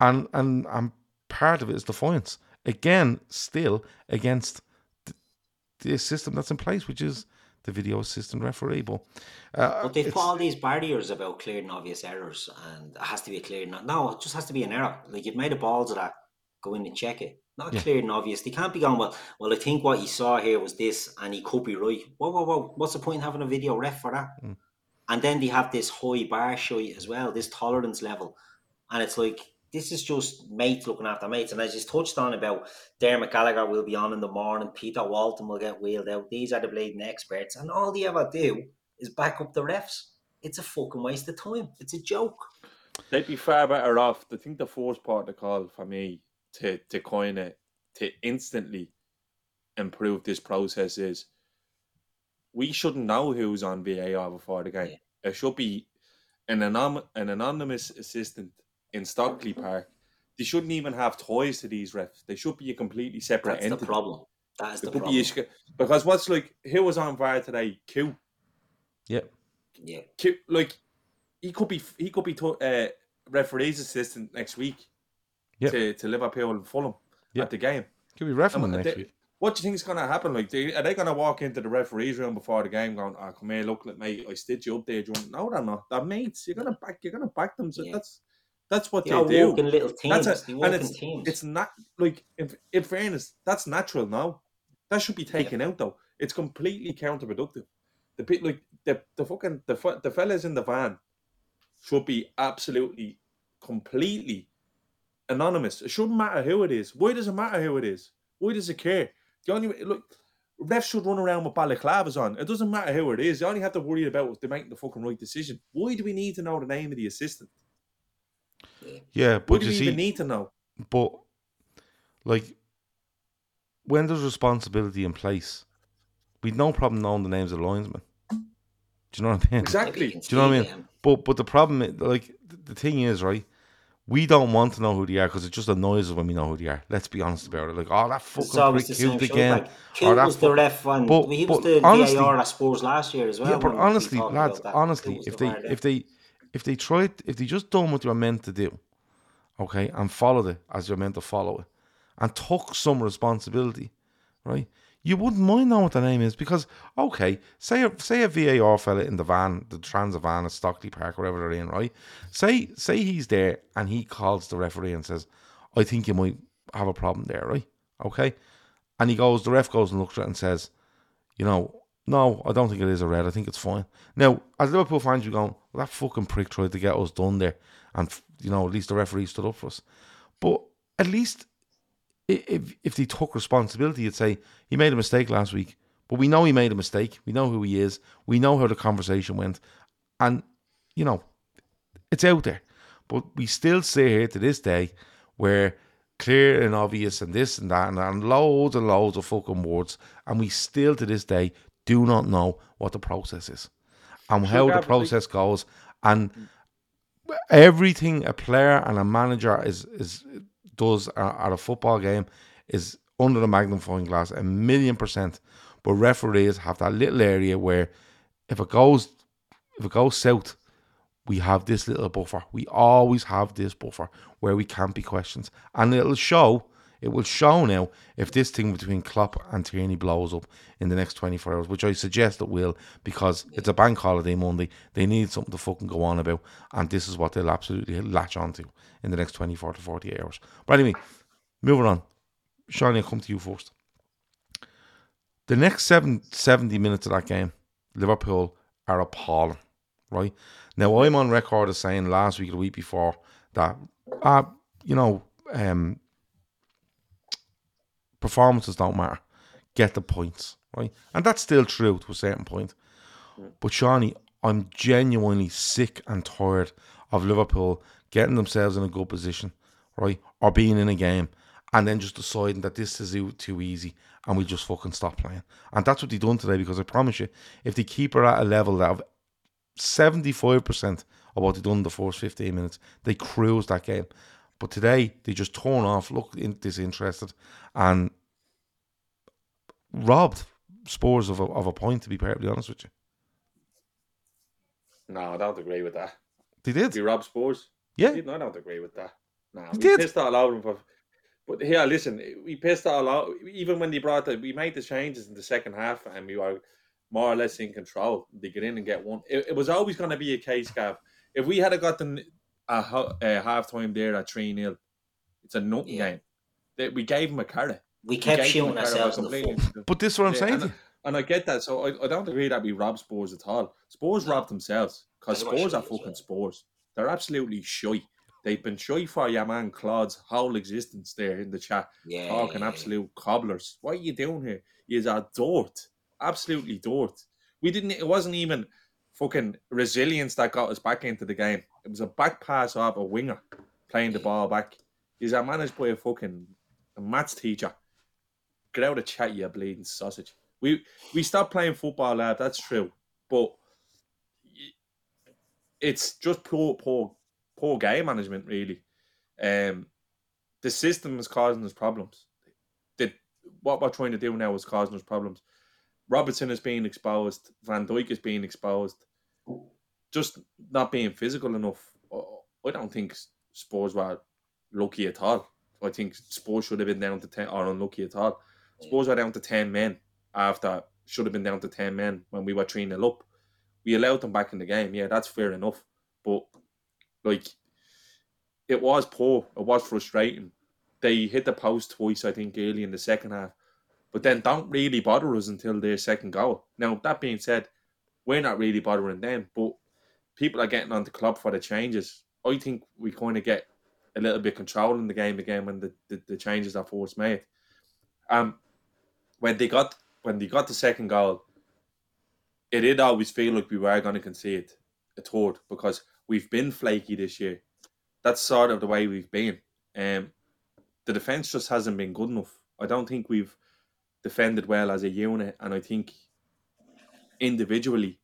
and and and part of it is defiance. Again, still against the, the system that's in place, which is the video assistant referee. But, uh, But they've put all these barriers about clear and obvious errors, and it has to be a clear. No, it just has to be an error. Like you've made a balls of that. Go in and check it. Not Yeah. clear and obvious. They can't be going. Well, well, I think what he saw here was this, and he could be right. Whoa, whoa, whoa! What's the point in having a video ref for that? Mm. And then they have this high bar shite as well, this tolerance level, and it's like this is just mates looking after mates. And I just touched on about Dermot Gallagher will be on in the morning, Peter Walton will get wheeled out. These are the bleeding experts, and all they ever do is back up the refs. It's a fucking waste of time. It's a joke. They'd be far better off. I think the first part of the call for me to to kind of to instantly improve this process is we shouldn't know who's on VAR before the game. It should be an anom- an anonymous assistant in Stockley Park. They shouldn't even have toys to these refs. They should be a completely separate That's the entity. problem. That is There the could be problem. issue- because what's like who was on VAR today? Q. yeah, Yeah. Q like he could be he could be to, uh, referee's assistant next week Yep. to, to Liverpool and Fulham Yep. at the game. could be reffing And them next they- week. What do you think is going to happen? Like, they, are they going to walk into the referee's room before the game, going, "Oh, come here, look, mate, I stitched you up there." Do you want-" No, they're not. They're mates. You're gonna back. You're gonna back them. So Yeah. that's that's what They they, all do. walk in little teams. That's they a, walk and in it's teams. it's not like in, in fairness, that's natural now. That should be taken out though. It's completely counterproductive. The bit like the the fucking the the fellas in the van should be absolutely completely anonymous. It shouldn't matter who it is. Why does it matter who it is? Why does it care? The only way, look, refs should run around with balaclavas on. It doesn't matter who it is. You only have to worry about if they make the fucking right decision. Why do we need to know the name of the assistant? Yeah, Why but do you we see, even need to know? but like when there's responsibility in place, we'd no problem knowing the names of the linesmen. Do you know what I mean? Exactly. Do you know what I mean? But but the problem, is, like the thing is, right? We don't want to know who they are because it just annoys us when we know who they are. Let's be honest about it. Like, oh, that fucking prick the same cute show. again. Like, oh, Cute that was the ref and But- he was but the honestly- VAR at Spurs last year as well. yeah, but honestly, lads, that. honestly, if the they if they if they tried if they just done what they were meant to do, okay, and followed it as you're meant to follow it, and took some responsibility, right? You wouldn't mind knowing what the name is because okay, say a, say a VAR fella in the van, the transit van at Stockley Park, wherever they're in, right? Say say he's there and he calls the referee and says, "I think you might have a problem there," right? Okay, and he goes, the ref goes and looks at it and says, you know, no, I don't think it is a red. I think it's fine. Now, as Liverpool fans, you're going, well, that fucking prick tried to get us done there. And, you know, at least the referee stood up for us. But at least if, if they took responsibility, you'd say, he made a mistake last week. But we know he made a mistake. We know who he is. We know how the conversation went. And, you know, it's out there. But we still sit here to this day where clear and obvious and this and that and, and loads and loads of fucking words. And we still to this day do not know what the process is and how the process goes. And everything a player and a manager is is does at a football game is under the magnifying glass a million percent. But referees have that little area where if it goes if it goes south, we have this little buffer. We always have this buffer where we can't be questioned, and it'll show It will show now if this thing between Klopp and Tierney blows up in the next 24 hours, which I suggest it will because it's a bank holiday Monday. They need something to fucking go on about, and this is what they'll absolutely latch onto in the next 24 to 48 hours. But anyway, moving on. Seany, I'll come to you first. The next seven, 70 minutes of that game, Liverpool are appalling, right? Now, I'm on record as saying last week or the week before that, uh, you know, um, performances don't matter. Get the points, right? And that's still true to a certain point. But Seany, I'm genuinely sick and tired of Liverpool getting themselves in a good position, right? Or being in a game and then just deciding that this is too easy and we just fucking stop playing. And that's what they done today because I promise you, if they keep her at a level that of 75% of what they done in the first 15 minutes, they cruise that game. But today, they just torn off, looked disinterested, and robbed Spurs of a, of a point, to be perfectly honest with you. No, I don't agree with that. They did. They robbed Spurs? Yeah. No, I don't agree with that. No, we did. pissed all over them for but here, listen, we pissed all out. Even when they brought the, we made the changes in the second half, and we were more or less in control. They get in and get one. It, it was always going to be a case, Gav. If we had gotten a, a half time there at three 0 it's a nothing yeah. game. They, we gave him a carrot. We kept we shooting ourselves in the foot. But this is what I'm saying. And, and, I get that. So I, I don't agree that we robbed Spurs at all. Spurs no. robbed themselves because Spurs are fucking well. Spurs. They're absolutely shy. They've been shy for your man Claude's whole existence there in the chat, yeah, talking yeah, absolute yeah. cobblers. What are you doing here? You're a dirt, absolutely dirt. We didn't. It wasn't even fucking resilience that got us back into the game. It was a back pass off a winger playing the ball back. He's a managed by a fucking a maths teacher. Get out of chat, you bleeding sausage. We we stopped playing football, lad. That's true, but it's just poor, poor poor game management, really. Um, the system is causing us problems. The, what we're trying to do now is causing us problems. Robertson is being exposed. Van Dijk is being exposed. Just not being physical enough. I don't think Spurs were lucky at all. I think Spurs should have been down to 10 or unlucky at all. Spurs were down to 10 men after should have been down to 10 men when we were 3 0 up. We allowed them back in the game. Yeah, that's fair enough. But like it was poor. It was frustrating. They hit the post twice, I think, early in the second half, but then don't really bother us until their second goal. Now that being said, we're not really bothering them, but people are getting on the club for the changes. I think we kind of get a little bit control in the game again when the, the, the changes are forced made. Um, when they got when they got the second goal, it did always feel like we were going to concede a third because we've been flaky this year. That's sort of the way we've been. Um, the defense just hasn't been good enough. I don't think we've defended well as a unit, and I think individually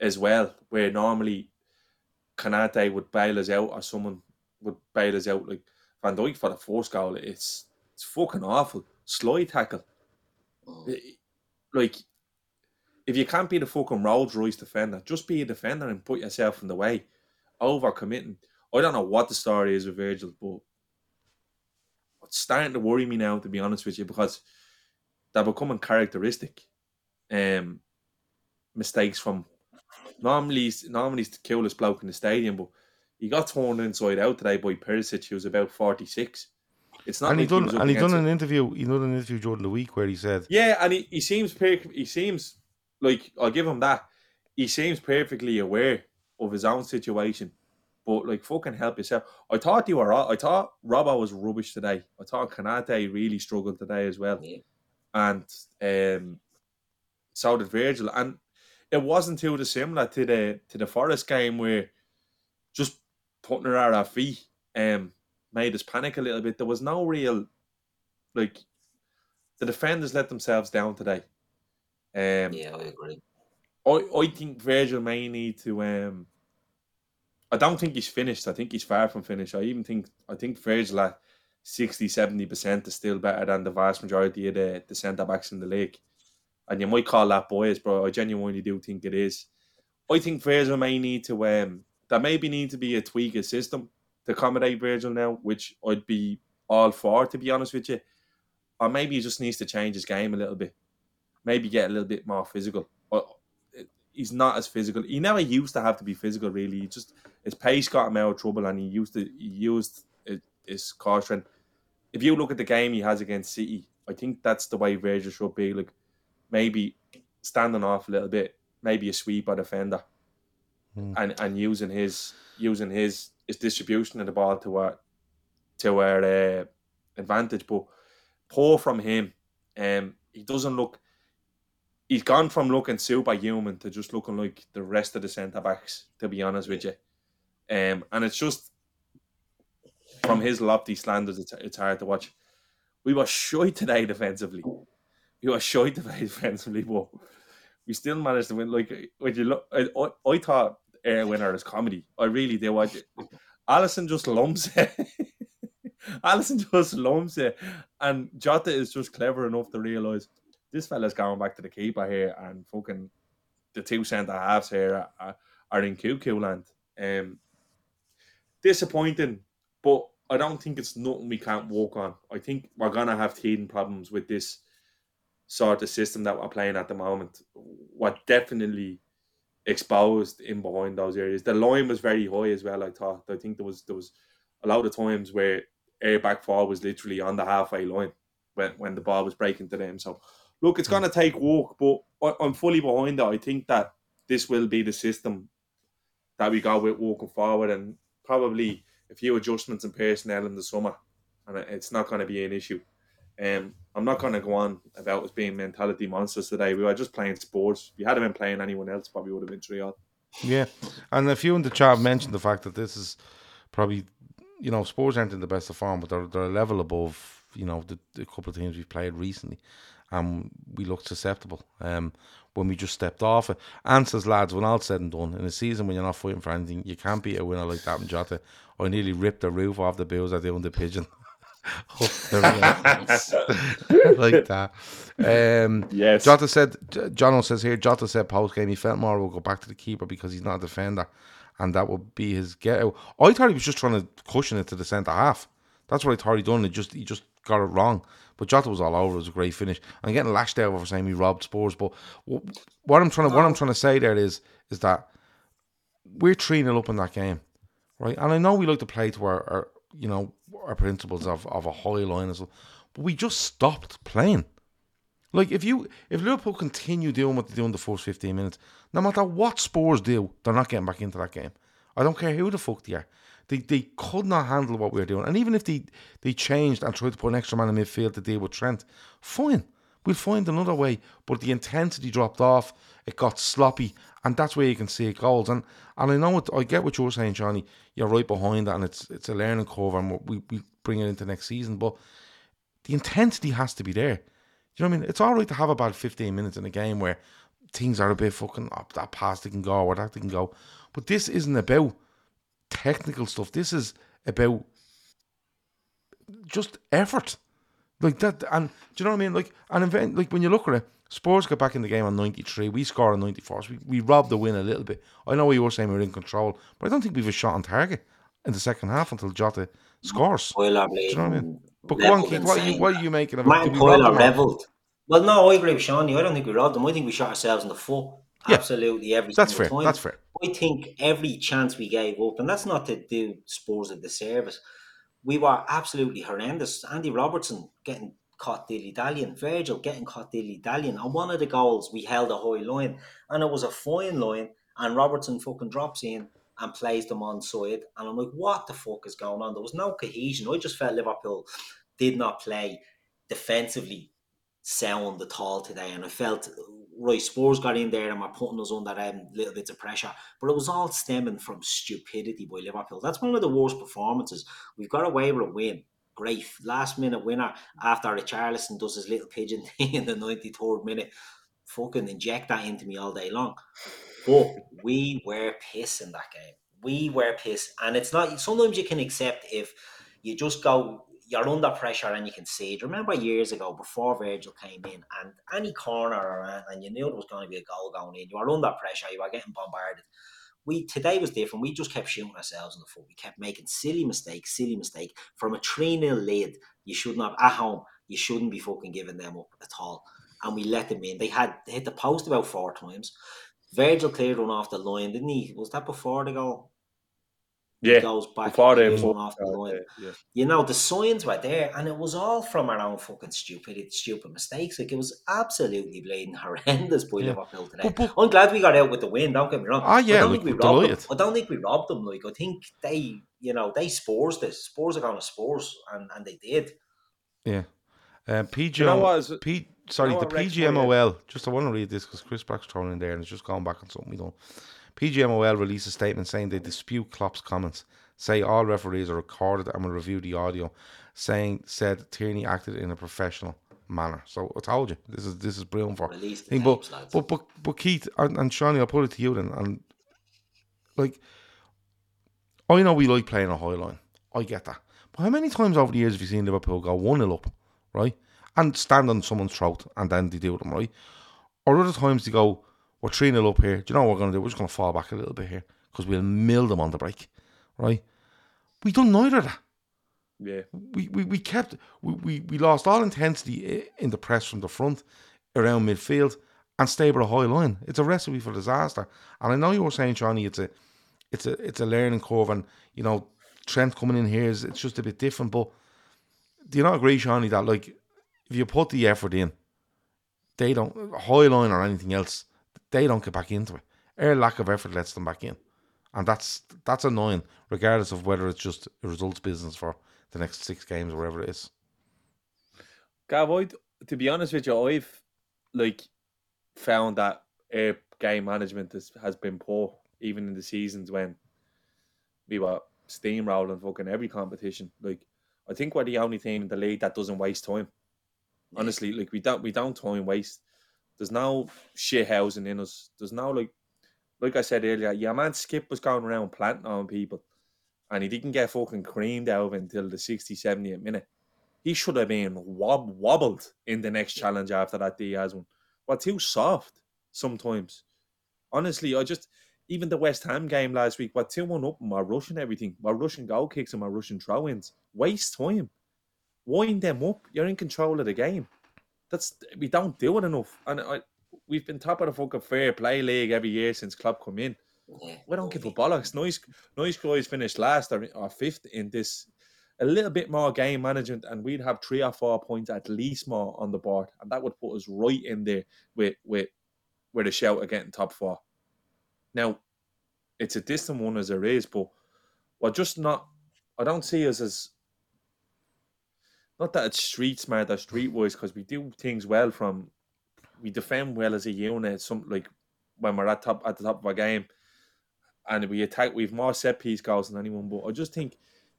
as well, where normally Konaté would bail us out or someone would bail us out, like Van Dijk for the first goal. It's it's fucking awful. Slide tackle. Oh. Like if you can't be the fucking Rolls Royce defender, just be a defender and put yourself in the way over committing. I don't know what the story is with Virgil, but it's starting to worry me now, to be honest with you, because they're becoming characteristic. Um, mistakes from normally normally he's the coolest bloke in the stadium, but he got torn inside out today by Perisic, who was about forty six. It's not and like he done and he done an interview. He done an interview during the week where he said, "Yeah, and he, he seems he seems like I'll give him that. He seems perfectly aware of his own situation. But like fucking help yourself. I thought you were I thought Robbo was rubbish today. I thought Konaté really struggled today as well. Yeah. And um so did Virgil. And it wasn't too dissimilar to the to the Forest game where just putting her at our feet um made us panic a little bit. There was no real like the defenders let themselves down today. Um, yeah, I agree. I, I think Virgil may need to. Um, I don't think he's finished. I think he's far from finished. I even think I think Virgil at 60 70 percent is still better than the vast majority of the, the centre backs in the league. And you might call that boys, but I genuinely do think it is. I think Virgil may need to um there maybe need to be a tweak of system to accommodate Virgil now, which I'd be all for to be honest with you. or maybe he just needs to change his game a little bit. Maybe get a little bit more physical. Or he's not as physical. He never used to have to be physical. Really, he just his pace got him out of trouble, and he used to he used his car strength. If you look at the game he has against City, I think that's the way Virgil should be. Like maybe standing off a little bit, maybe a sweep or defender, mm. and and using his using his his distribution of the ball to our to our uh, advantage. But poor from him. Um, he doesn't look. He's gone from looking superhuman to just looking like the rest of the centre backs. To be honest with you, um, and it's just from his lofty slanders, it's, it's hard to watch. We were shy today defensively. We were shy today defensively, but we still managed to win. Like when you look, I, I, I thought Air Winner is comedy. I really do. I, Alisson just lumps it. Alisson just lumps it, and Jota is just clever enough to realise this fella's going back to the keeper here, and fucking the two centre halves here are, are in cuckoo land. Um, disappointing, but I don't think it's nothing we can't walk on. I think we're gonna have teething problems with this sort of system that we're playing at the moment. What definitely exposed in behind those areas. The line was very high as well. I thought. I think there was there was a lot of times where air back four was literally on the halfway line when when the ball was breaking to them. So look, it's gonna take work, but I'm fully behind that. I think that this will be the system that we go with walking forward, and probably a few adjustments in personnel in the summer, and it's not going to be an issue. Um, I'm not going to go on about us being mentality monsters today. We were just playing Spurs. If you had been playing anyone else, probably would have been three Yeah, and a few in the chat mentioned the fact that this is probably, you know, Spurs aren't in the best of form, but they're, they're a level above, you know, the, the couple of teams we've played recently, and we looked susceptible. Um, when we just stepped off it. Answers, lads, when all said and done, in a season when you're not fighting for anything, you can't beat a winner like that in Jota. I nearly ripped the roof off the bills at the under pigeon. like that. Um, yes. Jota said, Jono says here, Jota said post game he felt more will go back to the keeper because he's not a defender and that would be his get out. I thought he was just trying to cushion it to the centre half. That's what I thought he'd done. It just he just got it wrong. But Jota was all over. It was a great finish. I'm getting lashed out for saying we robbed Spurs. But what I'm trying to what I'm oh. trying to say there is is that we're three 0 up in that game, right? And I know we like to play to our, our you know our principles of, of a high line as well. But we just stopped playing. Like if you if Liverpool continue doing what they do in the first fifteen minutes, no matter what Spurs do, they're not getting back into that game. I don't care who the fuck they are. They they could not handle what we were doing. And even if they they changed and tried to put an extra man in midfield to deal with Trent, fine. We'll find another way. But the intensity dropped off. It got sloppy, and that's where you can see goals. And and I know what I get what you're saying, Johnny. You're right behind that, and it's it's a learning curve, and we we bring it into next season. But the intensity has to be there. You know what I mean? It's all right to have about 15 minutes in a game where things are a bit fucking up. That pass they can go or that they can go. But this isn't about technical stuff. This is about just effort. Like that, and do you know what I mean? Like an event, like when you look at it, Spurs got back in the game on 93. We scored on 94. So we, we robbed the win a little bit. I know you were saying we were in control, but I don't think we've a shot on target in the second half until Jota scores. Well, Do you know what I mean? But go on, Keith, what are, you, what are you making of it? Martin Coyle revelled. Well, no, I agree with Seany. I don't think we robbed them. I think we shot ourselves in the foot. Yeah, Absolutely every that's fair. Time. That's fair. I think every chance we gave up, and that's not to do Spurs a disservice, we were absolutely horrendous. Andy Robertson getting caught dilly dallying, Virgil getting caught dilly dallying. On one of the goals, we held a high line, and it was a fine line, and Robertson fucking drops in and plays them on side. And I'm like, what the fuck is going on? There was no cohesion. I just felt Liverpool did not play defensively sound at all today. And I felt Roy Spurs got in there and were putting us under um, little bits of pressure. But it was all stemming from stupidity by Liverpool. That's one of the worst performances. We've got away with a win. Great last minute winner after Richarlison does his little pigeon thing in the 93rd minute. Fucking inject that into me all day long. But we were pissing that game. We were pissed. And it's not, sometimes you can accept if you just go, you're under pressure and you can see it. Remember years ago before Virgil came in and any corner or, and you knew there was going to be a goal going in, you were under pressure, you were getting bombarded. We today was different. We just kept shooting ourselves in the foot. We kept making silly mistakes, silly mistake. From a 3 0 lead, you should not at home. You shouldn't be fucking giving them up at all. And we let them in. They had they hit the post about four times. Virgil cleared one off the line, didn't he? Was that before the goal? Yeah, goes back before they clears fought, one off the line. yeah, yeah. You know, the signs were there, and it was all from our own fucking stupid, stupid mistakes. Like it was absolutely bleeding horrendous by Yeah. Liverpool today. But- but- I'm glad we got out with the win. Don't get me wrong. Ah, yeah, I don't look, think we we're robbed them. delighted. I don't think we robbed them. Like I think they, you know, they Spurs this. Spurs are going to Spurs, and and they did. Yeah. Uh, PG, You know P, sorry, know the PGMOL. Just I want to read this because Chris Brack's thrown in there and it's just gone back on something we don't. PGMOL released a statement saying they dispute Klopp's comments. Say all referees are recorded and will review the audio. Saying said Tierney acted in a professional manner. So I told you this is this is brilliant for. Release the thing, but, tapes, lads. but but but Keith and, and Seany, I'll put it to you then. And like, I know we like playing a high line. I get that. But how many times over the years have you seen Liverpool go 1 0 up, right? And stand on someone's throat and then they do them, right? Or other times they go, we're 3 0 up here. Do you know what we're going to do? We're just going to fall back a little bit here because we'll mill them on the break, right? We done neither of that. yeah. We, we, we kept, we, we, we lost all intensity in the press from the front around midfield and stayed with a high line. It's a recipe for disaster. And I know you were saying, Johnny, it's a, it's a, it's a learning curve, and you know, Trent coming in here is it's just a bit different. But do you not agree, Seany, that like if you put the effort in, they don't high line or anything else, they don't get back into it. Our lack of effort lets them back in, and that's that's annoying, regardless of whether it's just a results business for the next six games or whatever it is. Gav, I, to be honest with you, I've like found that our game management has, has been poor, even in the seasons when we were steamrolling fucking every competition. Like, I think we're the only team in the league that doesn't waste time. Honestly, like we don't we don't time waste. There's no shit housing in us. There's no like like I said earlier, yeah man Skipp was going around planting on people and he didn't get fucking creamed out until the 60, 70th minute. He should have been wob- wobbled in the next challenge after that Diaz one. We're too soft sometimes. Honestly, I just even the West Ham game last week, we're 2 1 up we're rushing everything. We're rushing goal kicks and we're rushing throw ins. Waste time. Wind them up. You're in control of the game. That's we don't do it enough. And I we've been top of the fucking fair play league every year since Klopp come in. Yeah. We don't give a bollocks. Nice, nice guys finished last or, or fifth in this. A little bit more game management, and we'd have three or four points at least more on the board, and that would put us right in there with with with a shout of getting top four. Now, it's a distant one as there is, but we're just not. I don't see us as not that it's street smart or streetwise because we do things well from we defend well as a unit. Some like when we're at top at the top of our game, and we attack. We've more set piece goals than anyone. But I just think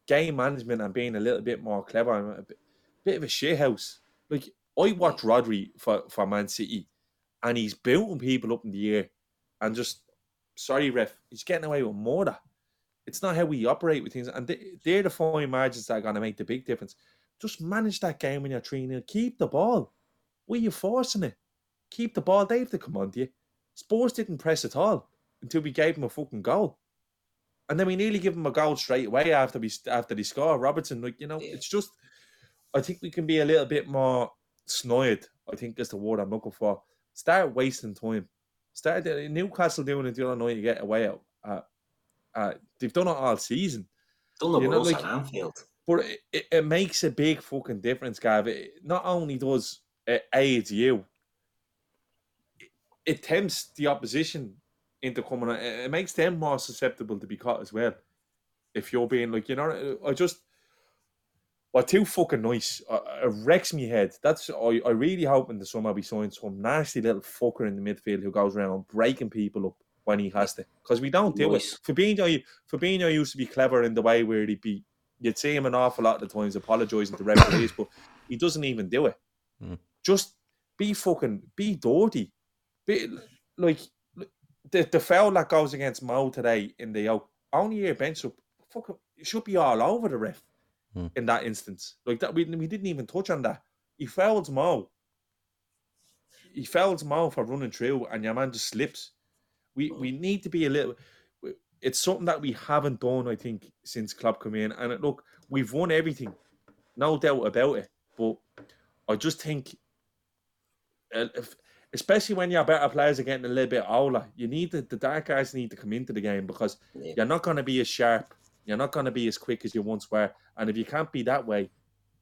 game management and being a little bit more clever and a bit, bit of a shit house. Like I watch Rodri for for Man City, and he's building people up in the air, and just sorry ref, he's getting away with murder. It's not how we operate with things, and they, they're the fine margins that are going to make the big difference. Just manage that game when you're 3 0. Keep the ball. Why are you forcing it? Keep the ball. They have to come on to you. Spurs didn't press at all until we gave them a fucking goal. And then we nearly give them a goal straight away after we after they score. Robertson, like, you know, Yeah. it's just I think we can be a little bit more snide, I think is the word I'm looking for. Start wasting time. Start Newcastle doing it the other night, you get away out. Uh, uh, they've done it all season. Done the You know, like- at Anfield. But it, it, it makes a big fucking difference, Gav. It not only does it aid you, it, it tempts the opposition into coming. It, it makes them more susceptible to be caught as well. If you're being like, you know, I just, well, too fucking nice. Uh, it wrecks me head. That's I, I really hope in the summer we sign some nasty little fucker in the midfield who goes around breaking people up when he has to, because we don't do Nice. it. Fabinho, Fabinho used to be clever in the way where he'd be you'd see him an awful lot of the times apologising to referees, but he doesn't even do it. Hmm. Just be fucking be dirty. Be like the the foul that goes against Mo today in the only your bench up fucking it should be all over the ref Hmm. in that instance. Like that we, we didn't even touch on that. He fouls Mo. He fouls Mo for running through and your man just slips. We we need to be a little it's something that we haven't done, I think, since Klopp come in. And it, look, we've won everything, no doubt about it. But I just think, uh, if, especially when your better players are getting a little bit older, you need the, the dark guys need to come into the game because Yeah. you're not going to be as sharp, you're not going to be as quick as you once were, and if you can't be that way,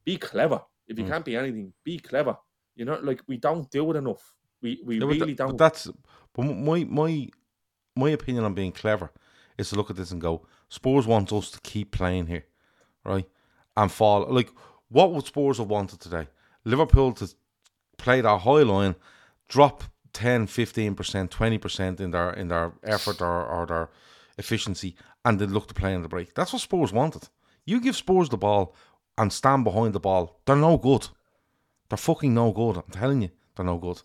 be clever. If you Mm. can't be anything, be clever. You know, like we don't do it enough. We we but really tha- don't. That's but my my my opinion on being clever is to look at this and go, Spurs wants us to keep playing here, right? And fall like what would Spurs have wanted today? Liverpool to play that high line, drop 10, 15%, 20% in their in their effort or, or their efficiency, and then look to play in the break. That's what Spurs wanted. You give Spurs the ball and stand behind the ball, they're no good. They're fucking no good. I'm telling you, they're no good.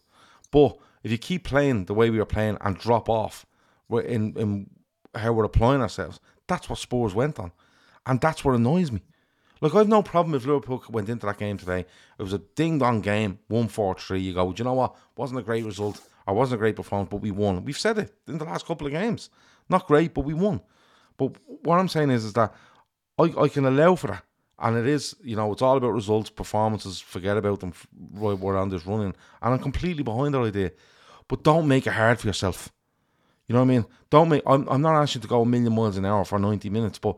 But if you keep playing the way we are playing and drop off we're in, in how we're applying ourselves, that's what Spurs went on. And that's what annoys me. Like, I've no problem if Liverpool went into that game today. It was a ding dong game, 1 4 3. You go, do you know what? Wasn't a great result. Or wasn't a great performance, but we won. We've said it in the last couple of games. Not great, but we won. But what I'm saying is, is that I, I can allow for that. And it is, you know, it's all about results, performances, forget about them while we're on this running. And I'm completely behind that idea. But don't make it hard for yourself. You know what I mean? Don't make, I'm, I'm not asking to go a million miles an hour for 90 minutes, but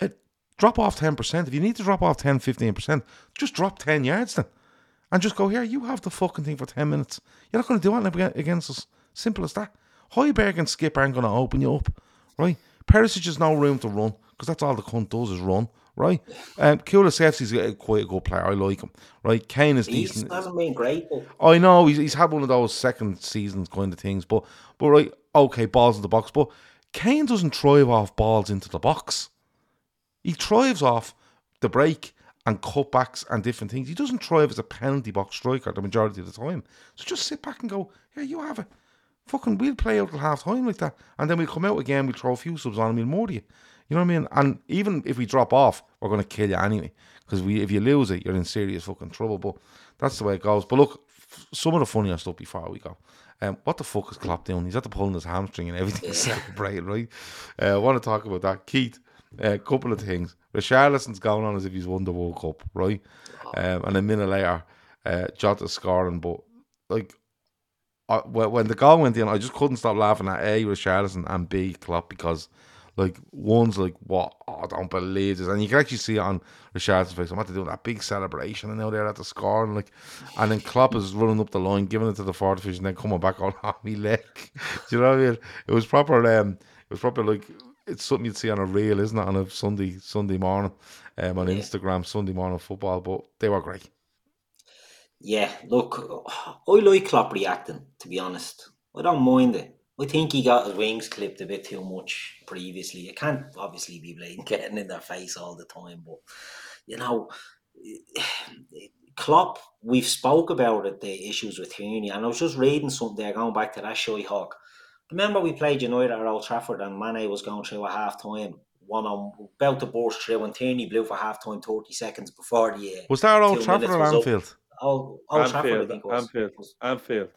it, drop off 10%. If you need to drop off 10, 15%, just drop 10 yards then. And just go, here, you have the fucking thing for 10 minutes. You're not going to do anything against us. Simple as that. Højbjerg and Skipp aren't going to open you up, right? Perisic has no room to run because that's all the cunt does is run, right? Um, Kulusevski's a- quite a good player. I like him, right? Kane is He decent. hasn't been great, I know he's, he's had one of those second seasons kind of things, but but right, okay, balls in the box, but Kane doesn't thrive off balls into the box. He thrives off the break and cutbacks and different things. He doesn't thrive as a penalty box striker the majority of the time. So just sit back and go, yeah, you have it. Fucking, we'll play out till half time like that, and then we'll come out again. We'll throw a few subs on and we'll murder you. You know what I mean? And even if we drop off, we're going to kill you anyway. Because we, if you lose it, you're in serious fucking trouble. But that's the way it goes. But look, f- some of the funnier stuff before we go. Um, what the fuck is Klopp doing? He's at the pulling his hamstring and everything, celebrating, right? Uh, I want to talk about that. Keith, a couple of things. Richarlison's going on as if he's won the World Cup, right? Um, and a minute later, uh, Jota's scoring, but like I, when the goal went in, I just couldn't stop laughing at A Richarlison and B Klopp because like one's like what oh, I don't believe this, and you can actually see it on Richarlison's face. I'm about to do that big celebration, and now they're at the score, and like, and then Klopp is running up the line, giving it to the fish, and then coming back on oh, me leg. do you know what I mean? It was proper. Um, it was proper like it's something you'd see on a reel, isn't it? On a Sunday Sunday morning, um, on Yeah. Instagram, Sunday morning football. But they were great. yeah, look, I like Klopp reacting, to be honest. I don't mind it. I think he got his wings clipped a bit too much previously. It can't obviously be blatant getting in their face all the time, but you know, Klopp, we've spoke about it, the issues with Tierney, and I was just reading something there, going back to that Shy Hawk. Remember we played United at Old Trafford and Mane was going through a half time, one on about to burst through, and Tierney blew for half time 30 seconds before the uh, Was that Old Two Trafford minutes or was up. Anfield? Old, Old Trafford, I Anfield, think it was. Anfield, It was Anfield.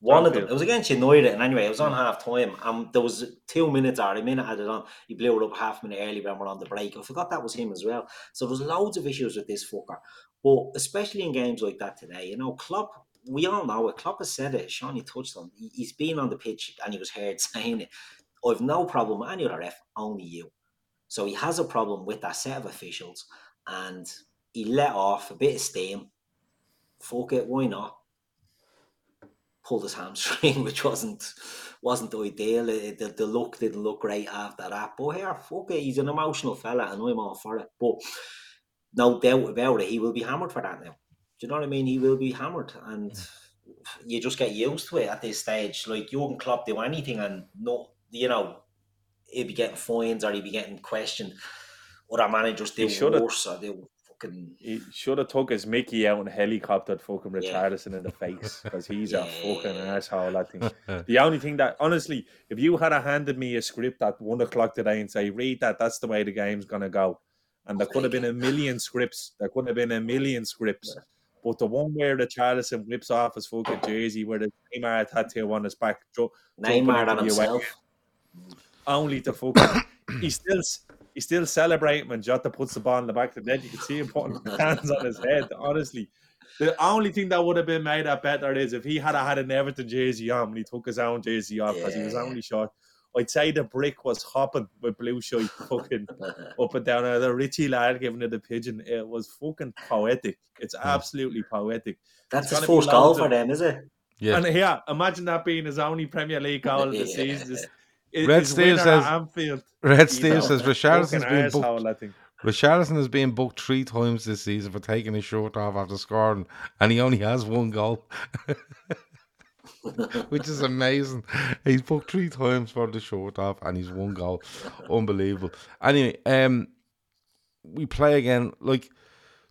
One of them. It was against United, and anyway, it was on mm. half time, and there was two minutes or a minute added on. He blew it up half a minute early when we're on the break. I forgot that was him as well. So there's loads of issues with this fucker, but especially in games like that today, you know, Klopp. We all know it. Klopp has said it. Seany touched on. He- He's been on the pitch and he was heard saying it. I've no problem with any other ref, only you. So he has a problem with that set of officials, and he let off a bit of steam. Fuck it, why not? Pulled his hamstring, which wasn't wasn't ideal. It- the, the look didn't look great after that. But here, fuck it, he's an emotional fella, and I'm all for it. But no doubt about it, he will be hammered for that now. Do you know what I mean? He will be hammered, and you just get used to it at this stage. Like Jurgen Klopp do anything, and no, you know, he'd be getting fines or he'd be getting questioned. Other managers do worse or do fucking He should have took his Mickey out and helicoptered fucking Yeah. Richarlison in the face because he's Yeah. a fucking asshole. I think the only thing that honestly, if you had a handed me a script at one o'clock today and say read that, that's the way the game's gonna go, and there could have been a million scripts. There could have been a million scripts. But the one where Richarlison whips off his fucking jersey, where the Neymar tattoo on his back, ju- jumping Neymar on the himself. away- only to fucking he's still he's still celebrating when Jota puts the ball in the back of the net. You can see him putting his hands on his head. Honestly, the only thing that would have been made that better is if he had had an Everton jersey on when he took his own jersey off because he was only short. I'd say the brick was hopping with blue shite fucking up and down. Uh, the Richie lad giving it a pigeon. It was fucking poetic. It's absolutely poetic. That's It's his first goal for them, is it? Yeah. And yeah, imagine that being his only Premier League goal of the Yeah. season. His, Red winner says- Anfield. Red Steve know, says Richarlison's fucking being booked. arsehole, I think. Richarlison is being booked three times this season for taking his shirt off after scoring, and he only has one goal, which is amazing. He's booked three times for the shirt off, and he's one goal. Unbelievable. Anyway, um, we play again. Like,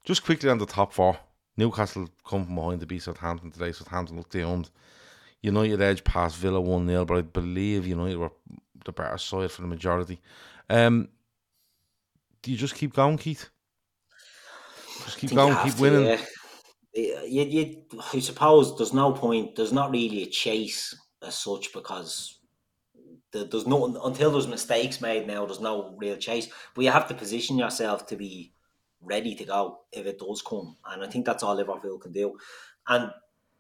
just quickly on the top four. Newcastle come from behind to beat Southampton today. Southampton looked downed. United edge past Villa 1 0, but I believe United were the better side for the majority. Um, do you just keep going, Keith? Just keep going, keep to, winning. yeah. You, you, I suppose there's no point. There's not really a chase as such because there, there's no until there's mistakes made. Now there's no real chase. But you have to position yourself to be ready to go if it does come, and I think that's all Liverpool can do. And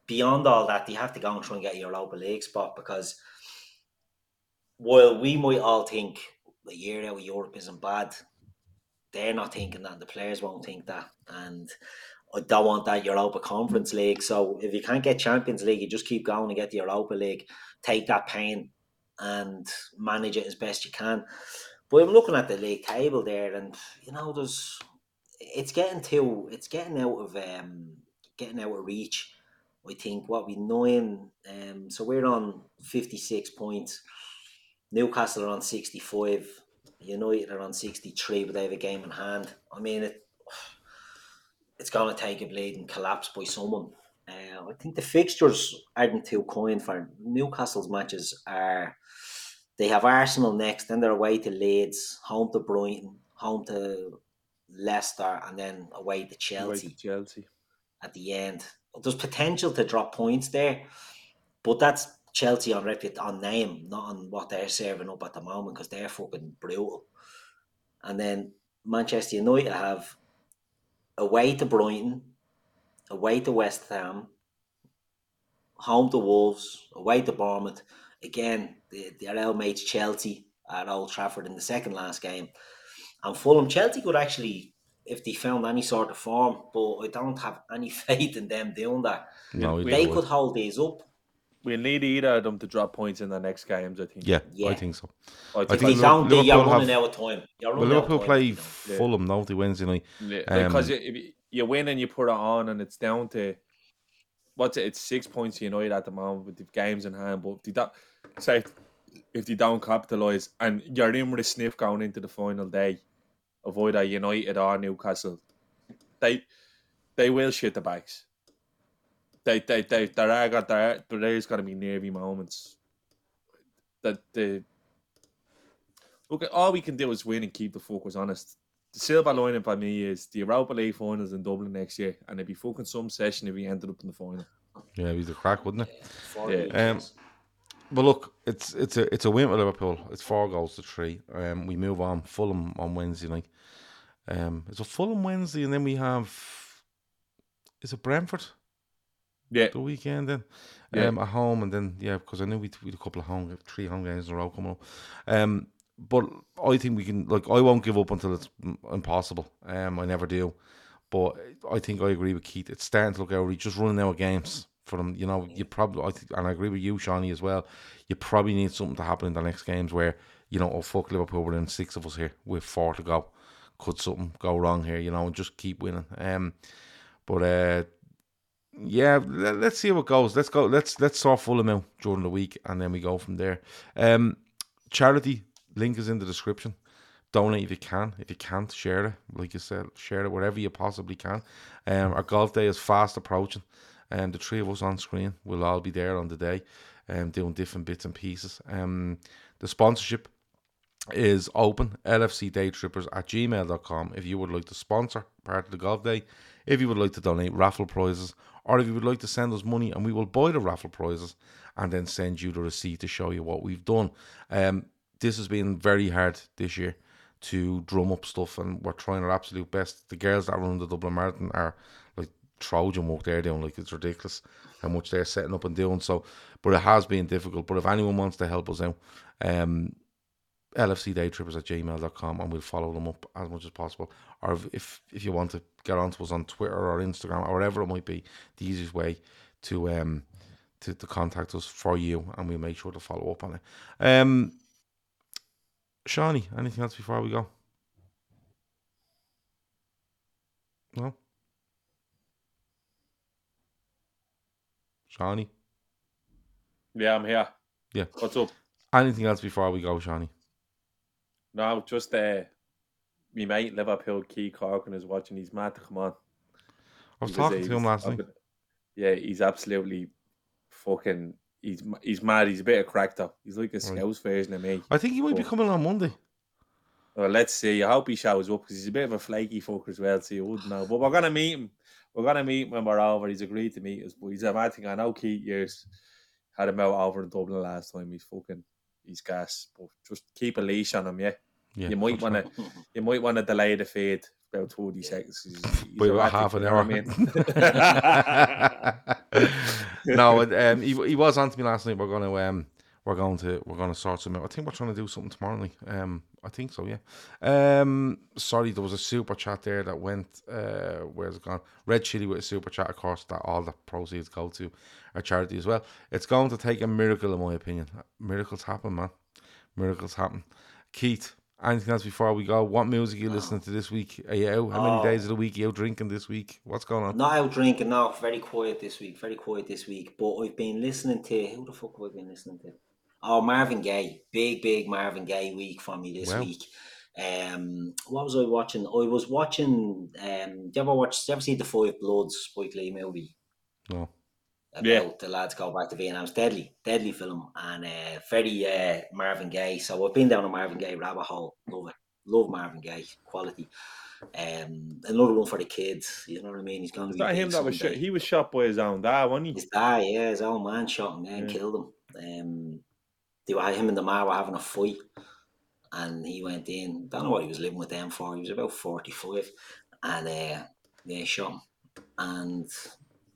beyond all that, you have to go and try and get your Europa League spot because while we might all think a year out of Europe isn't bad, they're not thinking that. The players won't think that, and I don't want that Europa Conference League. So if you can't get Champions League, you just keep going and get the Europa League. Take that pain and manage it as best you can. But I'm looking at the league table there, and you know, there's it's getting too it's getting out of um getting out of reach. I think what we nine um so we're on fifty six points. Newcastle are on sixty five. United are on sixty three, but they have a game in hand. I mean it it's gonna take a bleeding collapse by someone. Uh, I think the fixtures aren't too kind for Newcastle's matches are they have Arsenal next, then they're away to Leeds, home to Brighton, home to Leicester, and then away to Away to Chelsea Chelsea. at the end. There's potential to drop points there, but that's Chelsea on reput on name, not on what they're serving up at the moment because they're fucking brutal. And then Manchester United have away to Brighton, away to West Ham, home to Wolves, away to Bournemouth. Again, the, their old mates Chelsea at Old Trafford in the second last game. And Fulham, Chelsea could actually, if they found any sort of form, but I don't have any faith in them doing that. No, we- They would. could hold these up. We'll need either of them to drop points in the next games, I think. Yeah, I think so. I If think they think don't, they, you're running have- out of time. You're Well, running out Liverpool play if you don't. Fulham now, they Wednesday night. Yeah, Um, because if you, you win and you put it on, and it's down to what's it? It's six points to United at the moment with the games in hand. But if they don't, say if they don't capitalise and you're in with a sniff going into the final day of either United or Newcastle, they they will shit the bags. They they they there are got there there's got to be nervy moments. That the look all we can do is win and keep the focus honest the silver lining for me is the Europa League finals in Dublin next year, and it'd be fucking some session if we ended up in the final. Yeah, it he's a crack, wouldn't it? Four Yeah. regions. Um, But look, it's it's a it's a win for Liverpool. It's four goals to three. Um, we move on. Fulham on Wednesday night. Um, it's a Fulham Wednesday, and then we have is it Brentford Yeah, the weekend then? Yeah. Um, at home, and then yeah, because I knew we we a couple of home, three home games in a row coming up. Um, but I think we can like I won't give up until it's impossible. Um, I never do. But I think I agree with Keith. It's starting to look out. He's just running out of games for them. You know, you probably I think, and I agree with you, Seany, as well. You probably need something to happen in the next games where you know, oh fuck Liverpool, we're in six of us here with four to go. Could something go wrong here? You know, and just keep winning. Um, but uh, yeah, let, us see how it goes. Let's go. Let's let's sort Fulham out during the week, and then we go from there. Um, charity link is in the description. Donate if you can. If you can't, share it. Like you said, share it wherever you possibly can. Um, our golf day is fast approaching, and the three of us on screen will all be there on the day, um, doing different bits and pieces. Um, the sponsorship is open lfc day trippers at gmail.com if you would like to sponsor part of the golf day if you would like to donate raffle prizes or if you would like to send us money and we will buy the raffle prizes and then send you the receipt to show you what we've done. Um, this has been very hard this year to drum up stuff and we're trying our absolute best. The girls that run the dublin marathon are Trojan work they're doing. Like it's ridiculous how much they're setting up and doing. So, but it has been difficult. But if anyone wants to help us out, um, lfcdaytrippers at gmail.com and we'll follow them up as much as possible. Or if, if, you want to get onto us on Twitter or Instagram or whatever it might be, the easiest way to um to, to contact us for you and we'll make sure to follow up on it. Um Seany, anything else before we go? No? Seany? Yeah, I'm here. Yeah. What's up? Anything else before we go, Seany? No, just uh, me mate Liverpool Key Corkin is watching. He's mad to come on. I was talking to him last night. Yeah, he's absolutely fucking. He's he's mad. He's a bit of crack though. He's like a Scouse version of me. I think he might be coming on Monday. Well, let's see. I hope he shows up because he's a bit of a flaky fucker as well. So you wouldn't know. But we're gonna meet him. We're gonna meet him when we're over. He's agreed to meet us. But he's a mad thing. I know Keith years had him out over in Dublin last time. He's fucking. He's gas. But just keep a leash on him. Yeah. Yeah, you might want to. You might want to delay the feed about twenty seconds. He's, he's By about half an know hour. what I mean? no, um, he, he was on to me last night. We're gonna um, we're going to we're gonna sort some out. I think we're trying to do something tomorrow night. Um, I think so. Yeah. Um, sorry, there was a super chat there that went. Uh, where's it gone? Red Chili with a super chat. Of course, that all the proceeds go to a charity as well. It's going to take a miracle, in my opinion. Miracles happen, man. Miracles happen. Keith, anything else before we go? What music are you listening to this week? Are you out? How many Oh. days of the week are you out drinking this week? What's going on? Not out drinking, no. Very quiet this week. Very quiet this week. But I've been listening to who the fuck have I been listening to? Oh, Marvin Gaye. Big, big Marvin Gaye week for me this Wow. week. Um, what was I watching? I was watching. Um, do you ever watch? Do you ever see the Five Bloods Spike Lee movie? No. about Yeah. the lads go back to Vietnam. It's deadly, deadly film, and uh, very uh, Marvin Gaye. So I've been down a Marvin Gaye rabbit hole. Love it, love Marvin Gaye quality. Um, another one for the kids. You know what I mean? He's going to be that him that was shot? He was shot by his own dad, wasn't he? His dad, yeah, his own man shot him and Yeah. killed him. Um, they were him and the man were having a fight, and he went in. Don't know what he was living with them for. He was about forty five, and uh, they shot him. And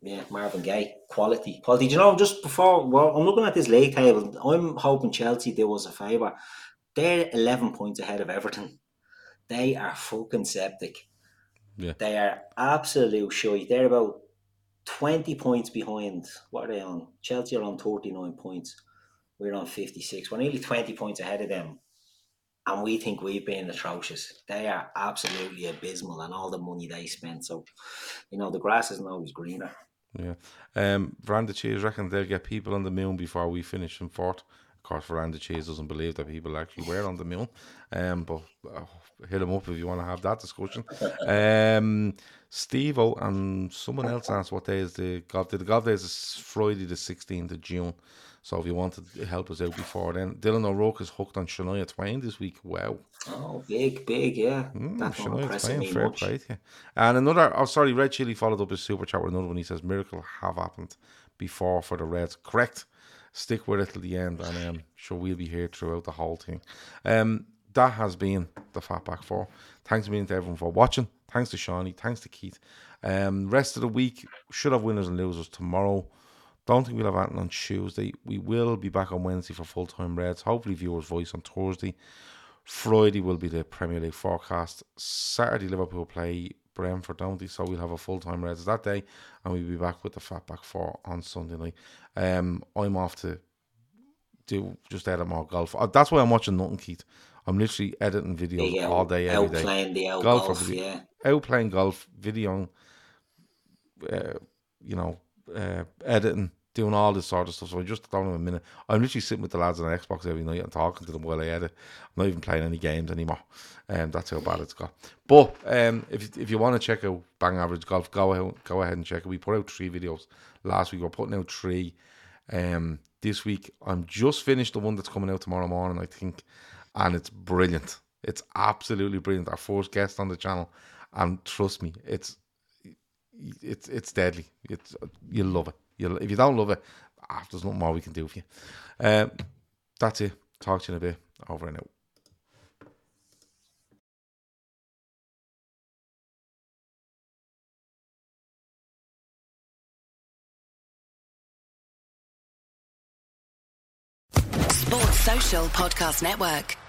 yeah, Marvin Gaye, quality, quality. Do you know? Just before, well, I'm looking at this league table. I'm hoping Chelsea do us a favour. They're eleven points ahead of Everton. They are fucking septic. Yeah. They are absolute shy. They're about 20 points behind. What are they on? Chelsea are on 39 points. We're on 56. We're nearly 20 points ahead of them. And we think we've been atrocious. They are absolutely abysmal and all the money they spent. So, you know, the grass isn't always greener. Yeah. Um, Veranda Cheese reckon they'll get people on the moon before we finish in fourth. Of course, Veranda Cheese doesn't believe that people actually were on the moon. Um, but uh, hit him up if you want to have that discussion. Um, Steve and someone else asked what day is the golf day. The golf day is Friday, the 16th of June. So if you wanted to help us out before then, Dylan O'Rourke is hooked on Shania Twain this week. Wow. Oh, big, big, yeah. Mm, That's Shania Twain, fair much. play you. And another, oh, sorry, Red Chili followed up his super chat with another one. He says, Miracle have happened before for the Reds. Correct. Stick with it till the end, and um, sure, we'll be here throughout the whole thing. Um, that has been the Fatback Four. Thanks a million to everyone for watching. Thanks to Seany. Thanks to Keith. Um, rest of the week should have winners and losers tomorrow. Don't think we'll have anything on Tuesday. We will be back on Wednesday for full time Reds. Hopefully, viewers' voice on Thursday. Friday will be the Premier League forecast. Saturday, Liverpool play Brentford, don't they? So we'll have a full time Reds that day, and we'll be back with the Fatback Four on Sunday night. Um, I'm off to do just edit more golf. Uh, That's why I'm watching nothing, Keith. I'm literally editing videos all day, every out day. playing the Golf golf, video- yeah. Out playing golf, videoing, uh, you know, uh, editing, doing all this sort of stuff. So I just don't have a minute. I'm literally sitting with the lads on Xbox every night and talking to them while I edit. I'm not even playing any games anymore. Um, that's how bad it's got. But um, if if you want to check out Bang Average Golf, go ahead, go ahead and check it. We put out three videos last week. We're putting out three um, this week. I'm just finished the one that's coming out tomorrow morning, I think, and it's brilliant. It's absolutely brilliant. Our first guest on the channel, and trust me, it's it's it's deadly. It's you'll love it you if you don't love it, ah, there's nothing more we can do for you. Um, that's it. Talk to you in a bit. Over and out. Sports Social Podcast Network.